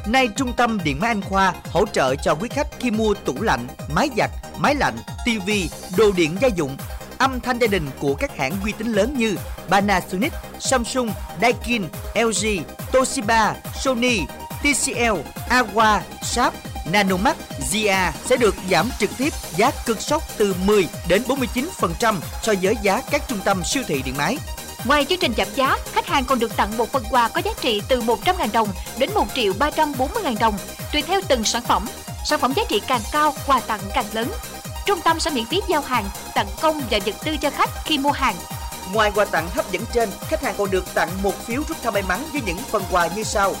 Nay Trung tâm Điện Máy Anh Khoa hỗ trợ cho quý khách khi mua tủ lạnh, máy giặt, máy lạnh, tivi, đồ điện gia dụng, âm thanh gia đình của các hãng uy tín lớn như Panasonic, Samsung, Daikin, LG, Toshiba, Sony, TCL, Awa, Sharp, Nanomax, Zia sẽ được giảm trực tiếp giá cực sốc từ 10 đến 49% so với giá các trung tâm siêu thị điện máy. Ngoài chương trình giảm giá, khách hàng còn được tặng một phần quà có giá trị từ 100.000 đồng đến 1 triệu 340.000 đồng, tùy theo từng sản phẩm. Sản phẩm giá trị càng cao, quà tặng càng lớn. Trung tâm sẽ miễn phí giao hàng, tặng công và vật tư cho khách khi mua hàng. Ngoài quà tặng hấp dẫn trên, khách hàng còn được tặng một phiếu rút thăm may mắn với những phần quà như sau.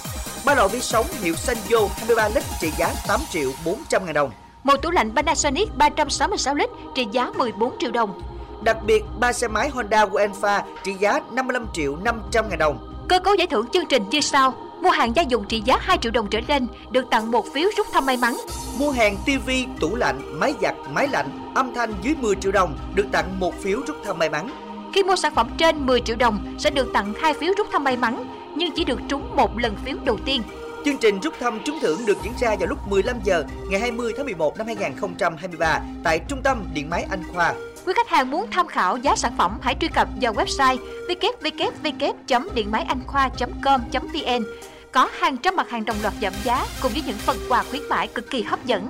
Ba lọ vi sóng hiệu Sanyo 23 lít trị giá 8 triệu 400 ngàn đồng. Một tủ lạnh Panasonic 366 lít trị giá 14 triệu đồng. Đặc biệt, ba xe máy Honda Wainfa trị giá 55 triệu 500 ngàn đồng. Cơ cấu giải thưởng chương trình như sau. Mua hàng gia dụng trị giá 2 triệu đồng trở lên được tặng một phiếu rút thăm may mắn. Mua hàng TV, tủ lạnh, máy giặt, máy lạnh, âm thanh dưới 10 triệu đồng được tặng một phiếu rút thăm may mắn. Khi mua sản phẩm trên 10 triệu đồng sẽ được tặng hai phiếu rút thăm may mắn, nhưng chỉ được trúng một lần phiếu đầu tiên. Chương trình rút thăm trúng thưởng được diễn ra vào lúc 15 giờ ngày 20 tháng 11 năm 2023 tại Trung tâm Điện máy Anh Khoa. Quý khách hàng muốn tham khảo giá sản phẩm hãy truy cập vào website www.điện máy anh khoa.com.vn. Có hàng trăm mặt hàng đồng loạt giảm giá cùng với những phần quà khuyến mãi cực kỳ hấp dẫn.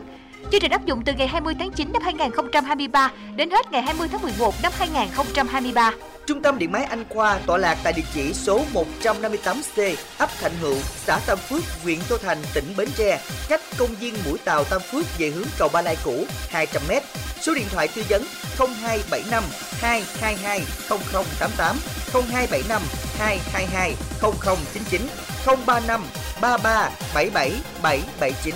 Chương trình áp dụng từ ngày 20 tháng 9 năm 2023 đến hết ngày 20 tháng 11 năm 2023. Trung tâm Điện máy Anh Khoa tọa lạc tại địa chỉ số 158C, ấp Thạnh Hữu, xã Tam Phước, huyện Tô Thành, tỉnh Bến Tre, cách công viên Mũi Tàu Tam Phước về hướng cầu Ba Lai cũ 200m. Số điện thoại tư vấn 0275 222 0088, 0275 222 0099, 035 33 77 779.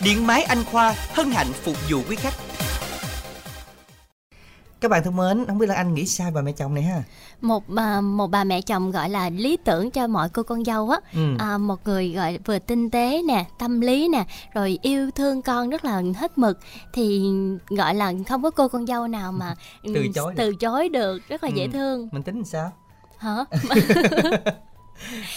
Điện máy Anh Khoa hân hạnh phục vụ quý khách. Các bạn thân mến, không biết là anh nghĩ sao bà mẹ chồng này ha? một bà một bà mẹ chồng gọi là lý tưởng cho mọi cô con dâu á Ừ. à, một người gọi vừa tinh tế nè tâm lý nè rồi yêu thương con rất là hết mực thì gọi là không có cô con dâu nào mà (laughs) Từ chối được. từ chối được rất là dễ Ừ. thương Mình tính làm sao? hả (laughs) (laughs)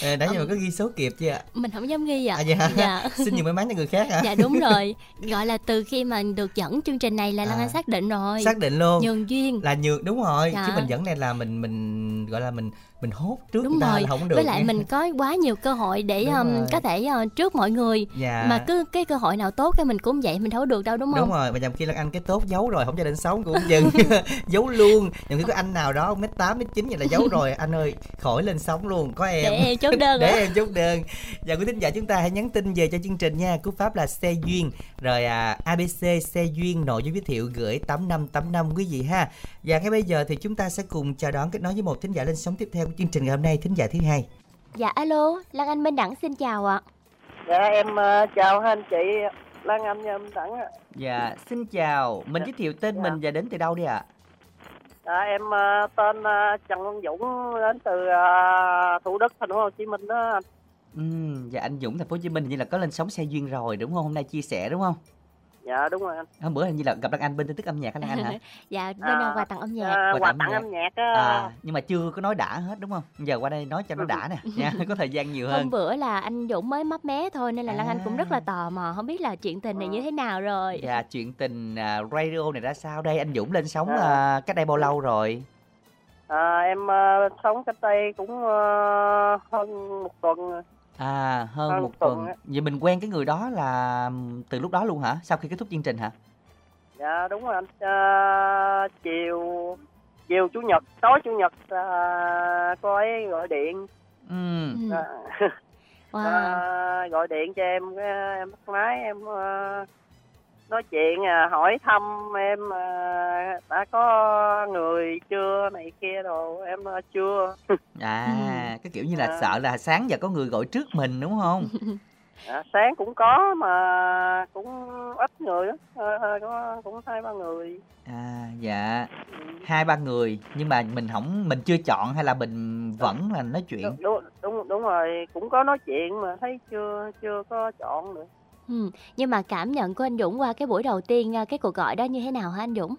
nãy giờ mình có ghi số kịp chưa ạ? mình không dám ghi ạ À, hả? dạ (laughs) Xin nhiều may mắn cho người khác hả? dạ đúng (laughs) rồi gọi là từ khi mà được dẫn chương trình này là Lan À. Anh xác định rồi Xác định luôn. nhường duyên là nhược đúng rồi Dạ. chứ mình dẫn này là mình mình gọi là mình mình hốt trước đúng ta rồi. là không được với lại nha. mình có quá nhiều cơ hội để Đúng um, rồi. có thể uh, trước mọi người. Dạ. Mà cứ cái cơ hội nào tốt cái mình cũng vậy mình đâu được đâu đúng không? đúng rồi mà nhầm khi là anh cái tốt giấu rồi không cho định sống cũng dừng. (laughs) (laughs) Giấu luôn. Khi có anh nào đó mét tám mét chín vậy là giấu rồi. Anh ơi khỏi lên sóng luôn có em. Để em chốt đơn (laughs) để em chốt đơn. Và quý thính giả chúng ta hãy nhắn tin về cho chương trình nha. Cú pháp là xe duyên. Rồi à, abc xe duyên nội dung giới thiệu gửi tám năm tám năm quý vị ha. Và ngay bây giờ thì chúng ta sẽ cùng chào đón kết nối với một thính giả lên sóng tiếp theo của chương trình ngày hôm nay thính giả thứ hai dạ alo Lan Anh Minh Đẳng xin chào ạ Dạ em ờ, chào hai anh chị Lan Anh và em Đẳng ạ. dạ xin chào mình giới thiệu tên Dạ. mình và đến từ đâu đi ạ Dạ, em ờ, tên ờ, Trần Văn Dũng đến từ ờ, Thủ Đức thành phố Hồ Chí Minh đó anh. Ừ, dạ anh Dũng thành phố Hồ Chí Minh hình như là có lên sóng xe duyên rồi đúng không? Hôm nay chia sẻ đúng không? Dạ đúng rồi anh. Hôm bữa hình như là gặp Đăng Anh bên tin tức âm nhạc Lan Anh hả? (laughs) dạ bên À, quà tặng âm nhạc Ờ, Quà quà tặng tặng âm âm nhạc. À, nhưng mà chưa có nói đã hết đúng không? Giờ qua đây nói cho nó đã nè, (laughs) nha, có thời gian nhiều hơn. hôm bữa là anh Dũng mới mấp mé thôi nên là Lan Anh cũng rất là À. tò mò không biết là chuyện tình này như thế nào rồi Dạ, chuyện tình à, radio này ra sao đây? Anh Dũng lên sóng À. à, cách đây bao lâu rồi? À, em ờ, sống cách đây cũng ờ, hơn một tuần rồi. À, hơn Hơn một tuần tuần. Vậy mình quen cái người đó là từ lúc đó luôn hả? Sau khi kết thúc chương trình hả? Dạ đúng rồi anh. Ờ, chiều chiều chủ nhật tối chủ nhật ờ, cô ấy gọi điện Ừ. Ờ, wow. Ờ, gọi điện cho em cái em bắt máy em ờ, nói chuyện à, hỏi thăm em à, đã có người chưa này kia đồ em ờ, chưa (laughs) À, cái kiểu như là À. sợ là sáng giờ có người gọi trước mình đúng không? (laughs) à, sáng cũng có mà cũng ít người ờ, có cũng hai ba người À, dạ. Hai ba người nhưng mà mình không mình chưa chọn hay là mình vẫn là nói chuyện đúng, đúng đúng đúng rồi cũng có nói chuyện mà thấy chưa chưa có chọn được Nhưng mà cảm nhận của anh Dũng qua cái buổi đầu tiên à, cái cuộc gọi đó như thế nào hả anh Dũng?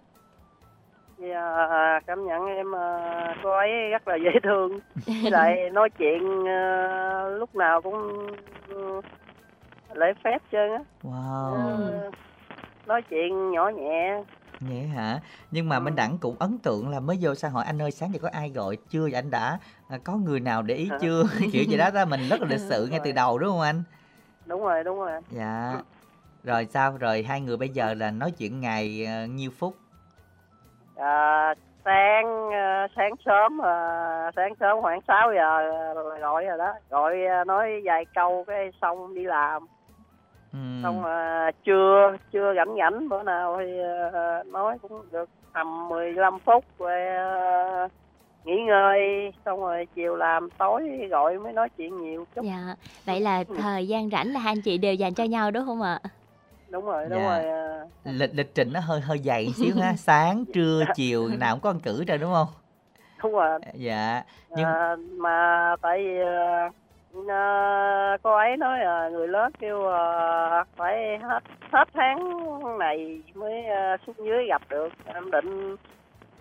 Thì, à, cảm nhận em à, cô ấy rất là dễ thương. Với lại (laughs) nói chuyện à, lúc nào cũng ừ, lễ phép trơn á. Wow. Ờ, nói chuyện nhỏ nhẹ. Vậy hả? Nhưng mà Ừ. minh đẳng cũng ấn tượng là mới vô xã hội anh ơi sáng giờ có ai gọi chưa? Vậy anh đã à, có người nào để ý chưa? (laughs) Kiểu vậy đó, đó mình rất là lịch sự ngay (laughs) từ đầu đúng không anh đúng rồi đúng rồi. Dạ. Rồi sao? Rồi hai người bây giờ là nói chuyện ngày ờ, nhiêu phút? À, sáng ờ, sáng sớm ờ, sáng sớm khoảng 6 giờ gọi rồi đó. Gọi nói vài câu cái xong đi làm. Ừ. xong ờ, trưa trưa rảnh rảnh bữa nào thì nói cũng được tầm 15 phút rồi nghỉ ngơi xong rồi chiều làm tối gọi mới nói chuyện nhiều chút Dạ, vậy là thời gian rảnh là hai anh chị đều dành cho nhau đúng không ạ? đúng rồi đúng Dạ. rồi ờ. lịch lịch trình nó hơi hơi dày xíu ha sáng (laughs) trưa chiều nào cũng có ăn cử rồi đúng không đúng rồi dạ nhưng À, mà tại vì ờ, ờ, cô ấy nói là người lớn kêu ờ, phải hết hết tháng này mới ờ, xuống dưới gặp được em định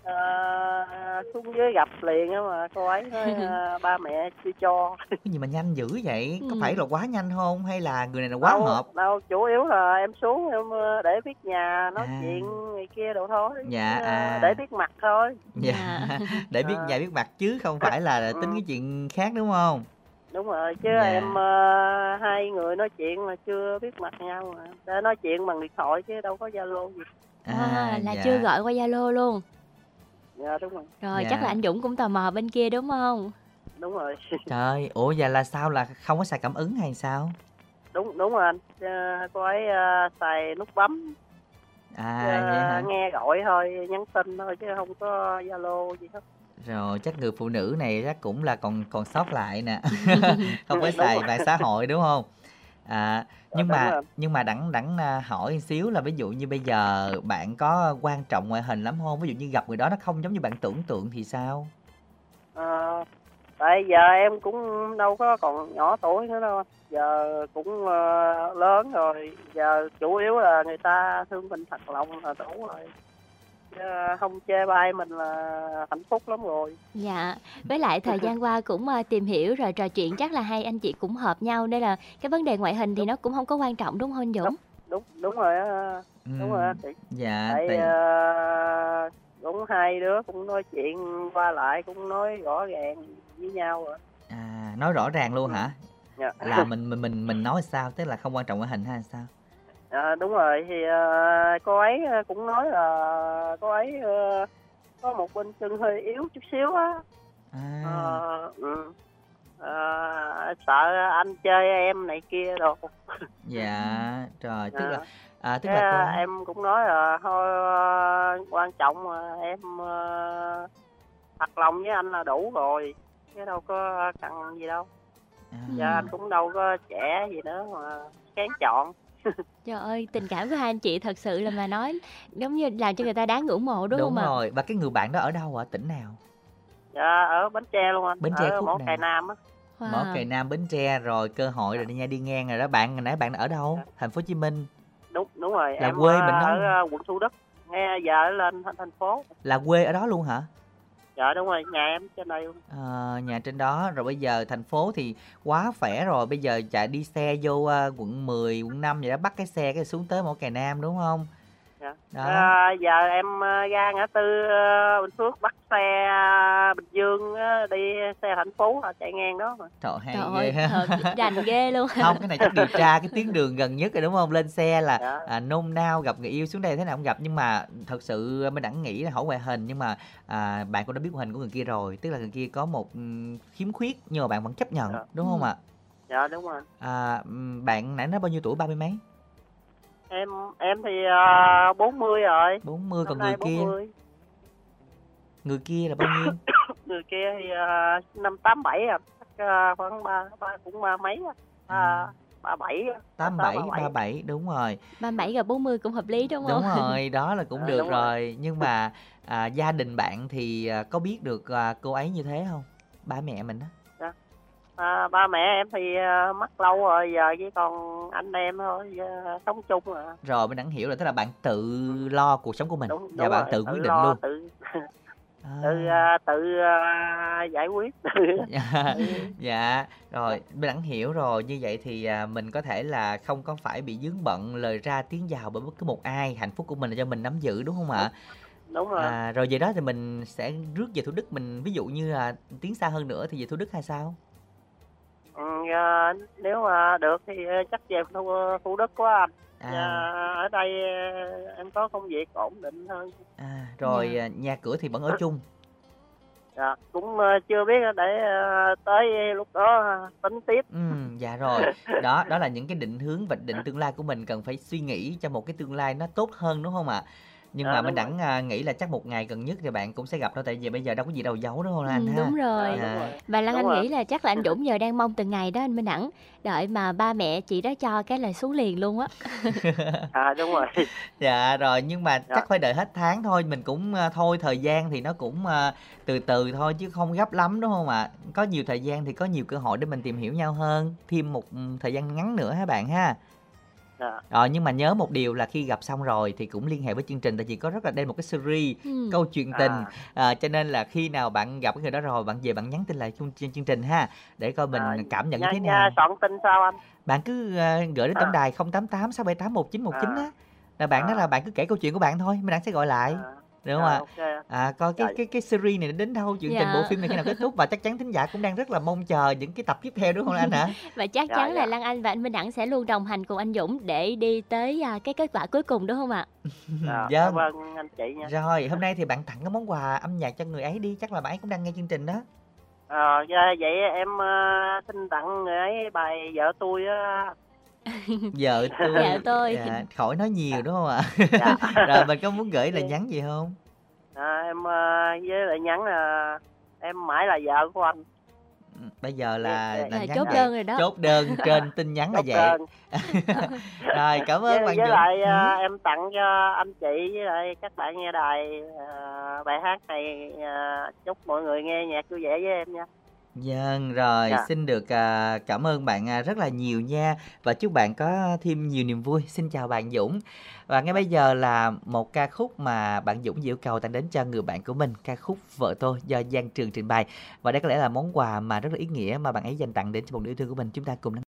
ờ, xuống dưới gặp liền á mà cô ấy nói ờ, ba mẹ chưa cho cái gì mà nhanh dữ vậy có Ừ. phải là quá nhanh không hay là người này là quá đâu, hợp đâu chủ yếu là em xuống em ờ, để biết nhà nói À. chuyện người kia đâu thôi Dạ, à. để biết mặt thôi dạ (laughs) để biết À. nhà biết mặt chứ không phải là tính Ừ. cái chuyện khác đúng không đúng rồi chứ Dạ. em ờ, hai người nói chuyện mà chưa biết mặt nhau mà để nói chuyện bằng điện thoại chứ đâu có zalo gì À, là dạ. chưa gọi qua Zalo luôn. Dạ đúng rồi. Rồi Dạ. chắc là anh Dũng cũng tò mò bên kia đúng không? đúng rồi. (laughs) Trời ủa vậy là sao? Là không có xài cảm ứng hay sao? Đúng đúng rồi anh. Ờ, cô ấy ờ, xài nút bấm. À Ờ, vậy hả? nghe gọi thôi nhắn tin thôi chứ không có zalo gì hết. Rồi chắc người phụ nữ này chắc cũng là còn còn sót lại nè. (laughs) (laughs) Không có xài mạng xã hội đúng không à nhưng đúng mà nhưng mà đẳng đẳng à, hỏi xíu là ví dụ như bây giờ bạn có quan trọng ngoại hình lắm không ví dụ như gặp người đó nó không giống như bạn tưởng tượng thì sao? Ờ, tại giờ em cũng đâu có còn nhỏ tuổi nữa đâu. Giờ cũng ờ, lớn rồi. Giờ chủ yếu là người ta thương mình thật lòng là đủ rồi không chê bai mình là hạnh phúc lắm rồi. Dạ, với lại thời gian qua cũng à, tìm hiểu rồi trò chuyện chắc là hai anh chị cũng hợp nhau nên là cái vấn đề ngoại hình thì nó cũng không có quan trọng đúng không anh Dũng? đúng đúng rồi á. Đúng rồi chị dạ tại tại- ờ, cũng hai đứa cũng nói chuyện qua lại cũng nói rõ ràng với nhau rồi. À nói rõ ràng luôn hả? Dạ. là mình mình mình mình nói sao tức là không quan trọng ngoại hình hay sao À, đúng rồi thì ờ, cô ấy ờ, cũng nói là cô ấy ờ, có một bên chân hơi yếu chút xíu á. À. Ừ. Ờ, sợ anh chơi em này kia rồi dạ rồi tức là Dạ. à, tức Cái, là cô em cũng nói là thôi quan trọng là em ờ, thật lòng với anh là đủ rồi chứ đâu có cần gì đâu. À, giờ anh cũng đâu có trẻ gì nữa mà kén chọn (laughs) Trời ơi, tình cảm của hai anh chị thật sự là mà nói giống như làm cho người ta đáng ngưỡng mộ đúng, đúng không ạ? rồi và cái người bạn đó ở đâu ở tỉnh nào? Dạ ở bến tre luôn anh. Bến Tre ở khúc cày nam á. Wow. mỏ cày nam bến tre rồi cơ hội rồi đi nha đi ngang rồi đó. Bạn hồi nãy bạn ở đâu? Thành phố hồ chí minh. Đúng đúng rồi. Là em quê ờ, mình đó. ở ờ, quận thủ đức. Nghe giờ lên thành, thành phố. Là quê ở đó luôn hả dạ đúng rồi nhà em trên đây luôn. Ờ, nhà trên đó. Rồi bây giờ thành phố thì quá khỏe rồi. Bây giờ chạy đi xe vô uh, quận 10, quận 5 vậy đó bắt cái xe cái xuống tới mỏ cày nam đúng không? Dạ. đó. Ờ, giờ em ờ, ra ngã tư ờ, bình phước bắt xe ờ, bình dương đi xe thành phố là chạy ngang đó mà. Trời hay Trời ghê ơi, ha. thật rành ghê luôn. (laughs) không cái này chắc điều tra cái tuyến đường gần nhất rồi đúng không? Lên xe là Dạ. à, nôn nao gặp người yêu xuống đây thế nào không gặp. Nhưng mà thật sự mới đẳng nghĩ là hỏi ngoại hình. Nhưng mà à, bạn cũng đã biết ngoại hình của người kia rồi. Tức là người kia có một ừm, khiếm khuyết nhưng mà bạn vẫn chấp nhận Dạ. đúng không Ừ. ạ? Dạ đúng rồi. À, ừm, bạn nãy nói bao nhiêu tuổi? Ba mươi mấy em em thì uh, 40 rồi 40 còn Năm người nay kia 40. người kia là bao nhiêu (coughs) người kia thì uh, năm tám bảy à chắc khoảng ba ba cũng ba mấy á. ba ba bảy á. tám bảy ba bảy đúng rồi 37 gặp 40 cũng hợp lý đúng không? đúng rồi đó là cũng Ờ, được rồi. rồi nhưng mà à, gia đình bạn thì à, có biết được à, cô ấy như thế không ba mẹ mình á À, ba mẹ em thì ờ, mất lâu rồi giờ chỉ còn anh em thôi giờ sống chung à. Rồi mình đã hiểu rồi tức là bạn tự lo cuộc sống của mình. Đúng, và đúng bạn rồi, tự quyết định lo, luôn. tự À. (laughs) tự ờ, tự ờ, giải quyết. (laughs) (laughs) Dạ rồi mình đã hiểu rồi. Như vậy thì à, mình có thể là không có phải bị dướng bận lời ra tiếng vào bởi bất cứ một ai. Hạnh phúc của mình là do mình nắm giữ đúng không ạ? Đúng rồi. À, rồi về đó thì mình sẽ rước về thủ đức. Mình ví dụ như là tiến xa hơn nữa thì về thủ đức hay sao ừ, ờ, nếu mà được thì ờ, chắc về thủ, thủ đức quá anh À. Dạ, ở đây em có công việc ổn định hơn À, rồi Dạ. à, nhà cửa thì vẫn ở chung. dạ, cũng chưa biết để tới lúc đó tính tiếp Ừ, dạ rồi. Đó, đó là những cái định hướng và định tương lai của mình cần phải suy nghĩ cho một cái tương lai nó tốt hơn đúng không ạ? Nhưng Dạ, mà mình đẳng à, nghĩ là chắc một ngày gần nhất thì bạn cũng sẽ gặp thôi tại vì bây giờ đâu có gì đâu giấu đúng không Ừ, anh ha? đúng rồi. Đúng rồi Và Lan Đúng Anh rồi. nghĩ là chắc là anh (laughs) Dũng giờ đang mong từng ngày đó anh Minh Đẳng đợi mà ba mẹ chị đó cho cái là xuống liền luôn á. (laughs) à đúng rồi Dạ rồi nhưng mà Dạ. chắc phải đợi hết tháng thôi mình cũng à, thôi thời gian thì nó cũng à, từ từ thôi chứ không gấp lắm đúng không ạ? Có nhiều thời gian thì có nhiều cơ hội để mình tìm hiểu nhau hơn thêm một ừ, thời gian ngắn nữa ha bạn ha. Dạ Rồi nhưng mà nhớ một điều là khi gặp xong rồi thì cũng liên hệ với chương trình tại vì có rất là đây một cái series Ừ. câu chuyện tình À. à, cho nên là khi nào bạn gặp cái người đó rồi bạn về bạn nhắn tin lại chương, chương, chương trình ha để coi mình À, cảm nhận như thế nào. soạn tin sao anh Bạn cứ à, gửi đến tổng À. đài 088 678 1919 À. á. Là bạn nói À. là bạn cứ kể câu chuyện của bạn thôi, mình đang sẽ gọi lại. à, Được không à, ạ? ok À coi cái Dạ. cái cái series này đến đâu chuyện tình Dạ. bộ phim này khi nào kết thúc và chắc chắn thính giả cũng đang rất là mong chờ những cái tập tiếp theo đúng không anh hả? (laughs) Và chắc Dạ, chắn là dạ. Lan Anh và anh Minh Đẳng sẽ luôn đồng hành cùng anh Dũng để đi tới à, cái kết quả cuối cùng đúng không ạ? dạ, (laughs) Vâng. cảm ơn anh chị nha Rồi, hôm nay thì bạn tặng cái món quà âm nhạc cho người ấy đi, chắc là bạn ấy cũng đang nghe chương trình đó. Ờ, dạ, vậy em ờ, xin tặng người ấy bài vợ tôi á (laughs) Vợ tôi. Vợ tôi. Dạ, khỏi nói nhiều đúng không ạ? Dạ. (laughs) Rồi mình có muốn gửi lời nhắn gì không? à, em ờ, với lại nhắn là em mãi là vợ của anh Ừ, Bây giờ là, Dạ, là Là chốt vậy. đơn rồi đó. Chốt đơn trên tin nhắn là Chốt vậy. đơn. (laughs) Rồi, cảm với, ơn bạn với lại Ừ. ờ, em tặng cho anh chị với lại các bạn nghe đài ờ, bài hát này ờ, chúc mọi người nghe nhạc vui vẻ với em nha Vâng, rồi Dạ. xin được à, cảm ơn bạn à, rất là nhiều nha và chúc bạn có thêm nhiều niềm vui. Xin chào bạn Dũng. Và ngay bây giờ là một ca khúc mà bạn Dũng yêu cầu tặng đến cho người bạn của mình, ca khúc Vợ tôi do Giang Trường trình bày. Và đây có lẽ là món quà mà rất là ý nghĩa mà bạn ấy dành tặng đến cho một yêu thương của mình. Chúng ta cùng lắng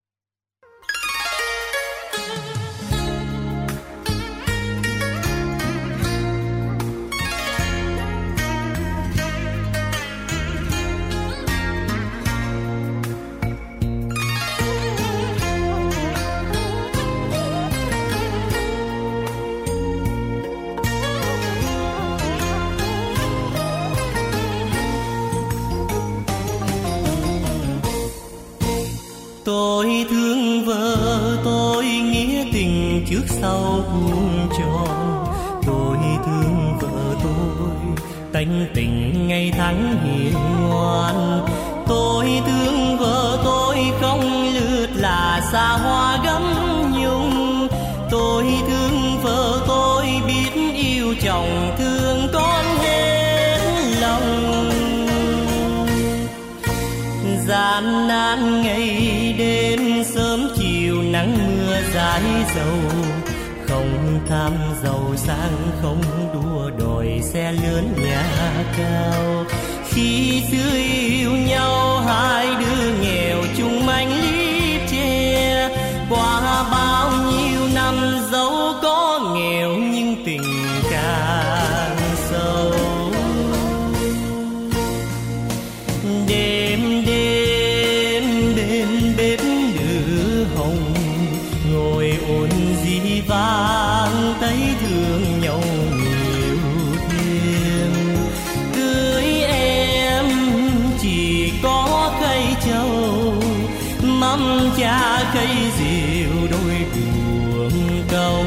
cầu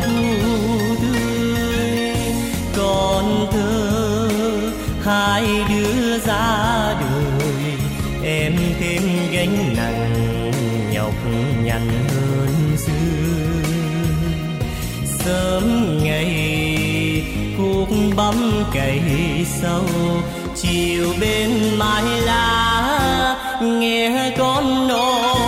tươi. Con thơ hai đứa ra đời, em thêm gánh nặng nhọc nhằn hơn xưa. Sớm ngày cuốc bấm cày sâu, chiều bên mái lá nghe con nói.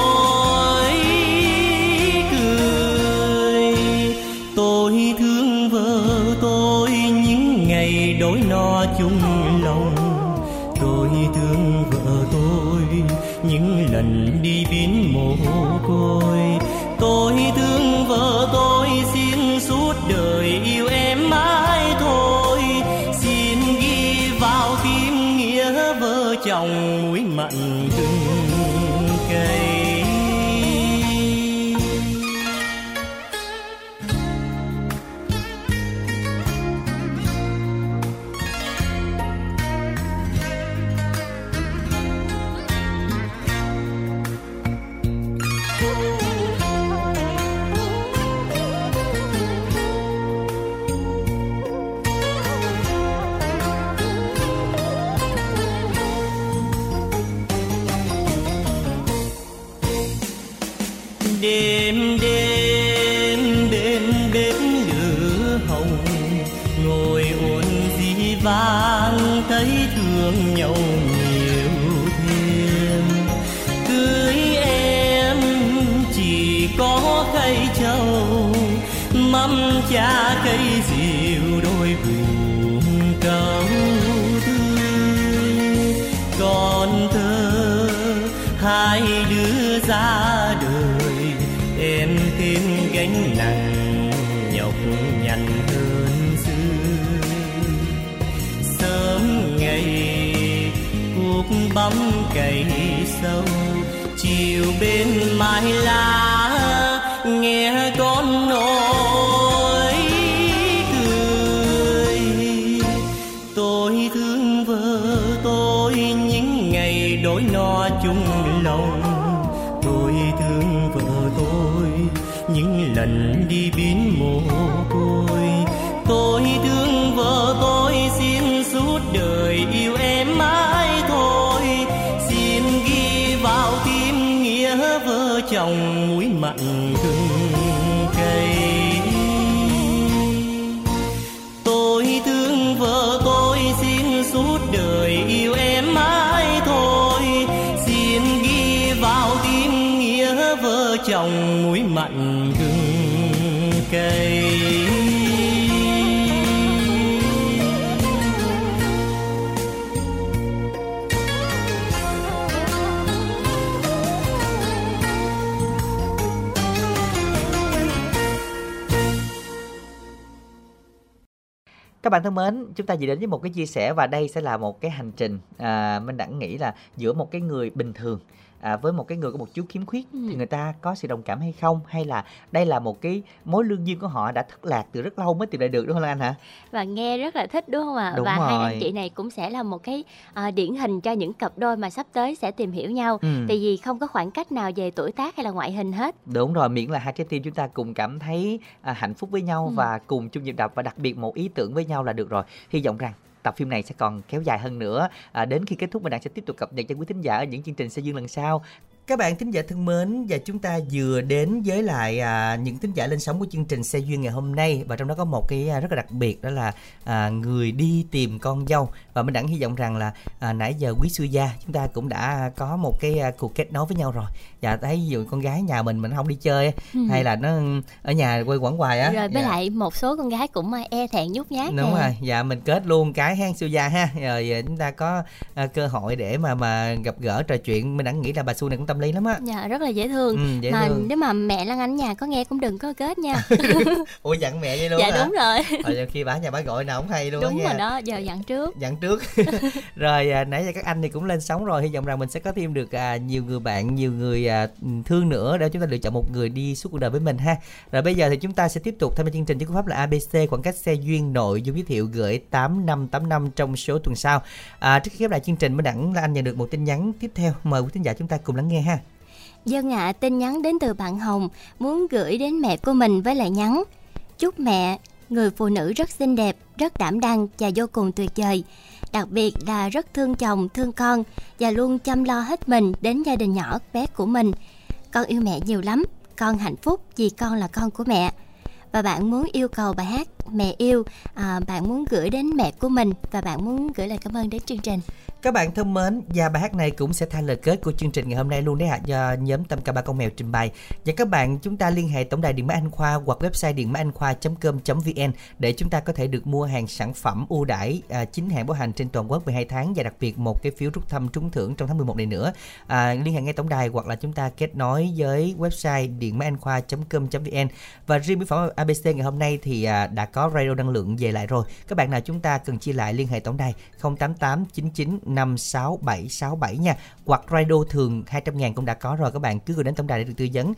Con thơ, hai đứa ra đời, em thêm gánh nặng nhọc nhằn hơn xưa. Sớm ngày cuộc bấm cày sâu, chiều bên mái lá, nghe con nói bạn thân mến, chúng ta vừa đến với một cái chia sẻ và đây sẽ là một cái hành trình à, mình đã nghĩ là giữa một cái người bình thường à, với một cái người có một chút khiếm khuyết thì người ta có sự đồng cảm hay không hay là đây là một cái mối lương duyên của họ đã thất lạc từ rất lâu mới tìm lại được đúng không Lan Anh hả? và nghe rất là thích đúng không ạ Đúng và hai rồi. anh chị này cũng sẽ là một cái à, điển hình cho những cặp đôi mà sắp tới sẽ tìm hiểu nhau Ừ. tại vì không có khoảng cách nào về tuổi tác hay là ngoại hình hết Đúng rồi, miễn là hai trái tim chúng ta cùng cảm thấy à, hạnh phúc với nhau Ừ. và cùng chung nhịp đập và đặc biệt một ý tưởng với nhau là được rồi. Hy vọng rằng tập phim này sẽ còn kéo dài hơn nữa. À, đến khi kết thúc mình đang sẽ tiếp tục cập nhật cho quý thính giả ở những chương trình sẽ dương lần sau. Các bạn thính giả thân mến và chúng ta vừa đến với lại à, những thính giả lên sóng của chương trình xe duyên ngày hôm nay và trong đó có một cái à, rất là đặc biệt đó là à, người đi tìm con dâu và mình đẳng hy vọng rằng là à, nãy giờ quý sư gia chúng ta cũng đã có một cái à, cuộc kết nối với nhau rồi và thấy ví dụ con gái nhà mình mình không đi chơi Ừ. hay là nó ở nhà quay quẩn hoài á. Rồi với Dạ. lại một số con gái cũng à, e thẹn nhút nhát đúng nè. rồi. Dạ mình kết luôn cái hang sư gia ha. Rồi à, chúng ta có à, cơ hội để mà mà gặp gỡ trò chuyện. Mình đã nghĩ là bà su này cũng tâm lý lắm á. Dạ rất là dễ thương. Ừ, dễ mà thương. nếu mà mẹ Lan Anh nhà có nghe cũng đừng có kết nha. (laughs) Ủa dặn mẹ vậy luôn dạ hả? đúng rồi. Rồi khi bả nhà bả gọi nào không hay luôn đúng nha. rồi đó giờ dặn trước. Dặn trước. (laughs) Rồi à, nãy giờ các anh thì cũng lên sóng rồi. Hy vọng rằng mình sẽ có thêm được à, nhiều người bạn nhiều người à, thương nữa để chúng ta lựa chọn một người đi suốt cuộc đời với mình ha. Rồi bây giờ thì chúng ta sẽ tiếp tục tham gia chương trình với cú pháp là ABC khoảng cách xe duyên nội dung giới thiệu gửi 8585 trong số tuần sau. À, trước khi khép lại chương trình mới đẳng là anh nhận được một tin nhắn tiếp theo. Mời quý thính giả chúng ta cùng lắng nghe ha. Dân ạ, tin nhắn đến từ bạn Hồng muốn gửi đến mẹ của mình với lời nhắn. Chúc mẹ, người phụ nữ rất xinh đẹp, rất đảm đang và vô cùng tuyệt vời. Đặc biệt là rất thương chồng, thương con và luôn chăm lo hết mình đến gia đình nhỏ bé của mình. Con yêu mẹ nhiều lắm, con hạnh phúc vì con là con của mẹ. Và bạn muốn yêu cầu bài hát mẹ yêu à, bạn muốn gửi đến mẹ của mình và bạn muốn gửi lời cảm ơn đến chương trình Các bạn thân mến, và bài hát này cũng sẽ thay lời kết của chương trình ngày hôm nay luôn đấy ạ, do nhóm Tâm Ca Ba Con Mèo trình bày. Và các bạn chúng ta liên hệ tổng đài Điện Máy Anh Khoa hoặc website điện máy anh khoa.com.vn để chúng ta có thể được mua hàng sản phẩm ưu đãi à, chính hãng bảo hành trên toàn quốc 12 tháng và đặc biệt một cái phiếu rút thăm trúng thưởng trong tháng 11 này nữa. À, liên hệ ngay tổng đài hoặc là chúng ta kết nối với website điện máy anh khoa.com.vn và riêng mỹ phẩm ABC ngày hôm nay thì à, đã có radio năng lượng về lại rồi. Các bạn nào chúng ta cần chia lại liên hệ tổng đài 088 99 56767 nha. Hoặc radio thường 200 ngàn cũng đã có rồi các bạn cứ gửi đến tổng đài để được tư vấn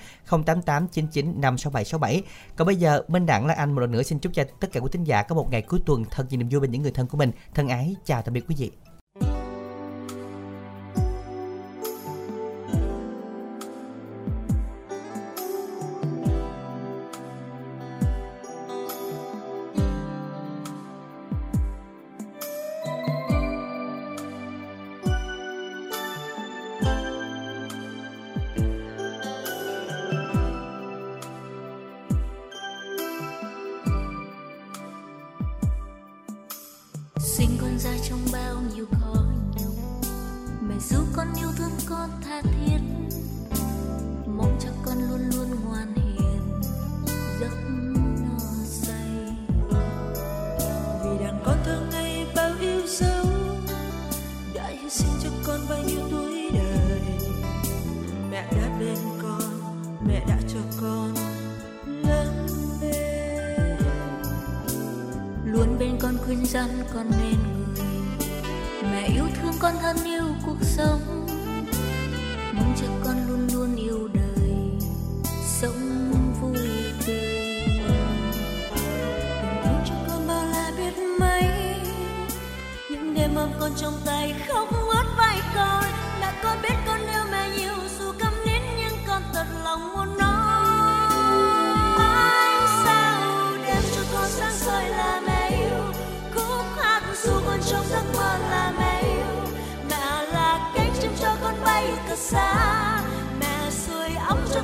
088 99 56767. Còn bây giờ, Minh đặng là anh một lần nữa xin chúc cho tất cả quý thính giả có một ngày cuối tuần thật nhiều niềm vui bên những người thân của mình. Thân ái, chào tạm biệt quý vị.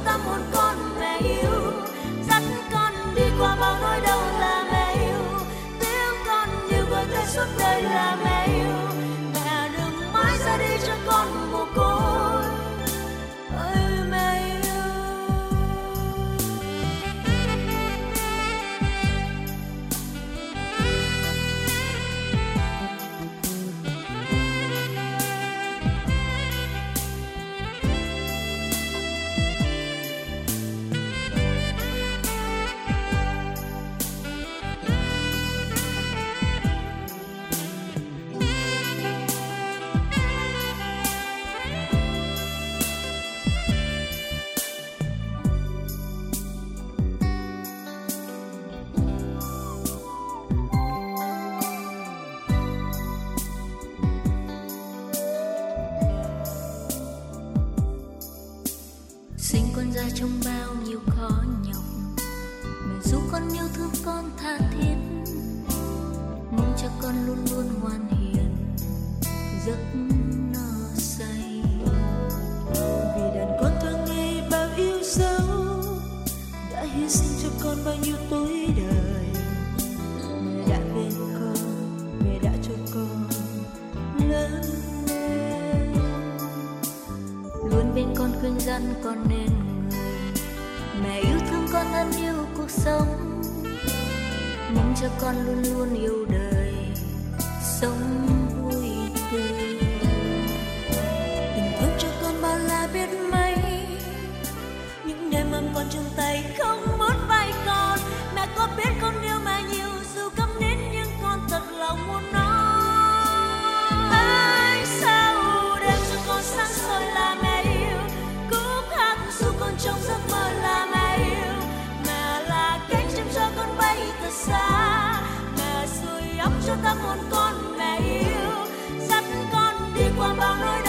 tâm hồn con mẹ yêu. Dắt con đi qua bao nỗi đau là mẹ yêu. Tiếng con như vừa tới suốt đời là mẹ con chung tay không muốn vay con. Mẹ có biết con yêu mẹ nhiều dù cấm nến nhưng con thật lòng muốn nói. Ai sao đem cho con sáng soi là mẹ yêu. Cúc hát dù con trong giấc mơ là mẹ yêu. Mẹ là cánh chim cho con bay thật xa. Mẹ sưởi ấm cho ta một con mẹ yêu. Dắt con đi qua bao nỗi đau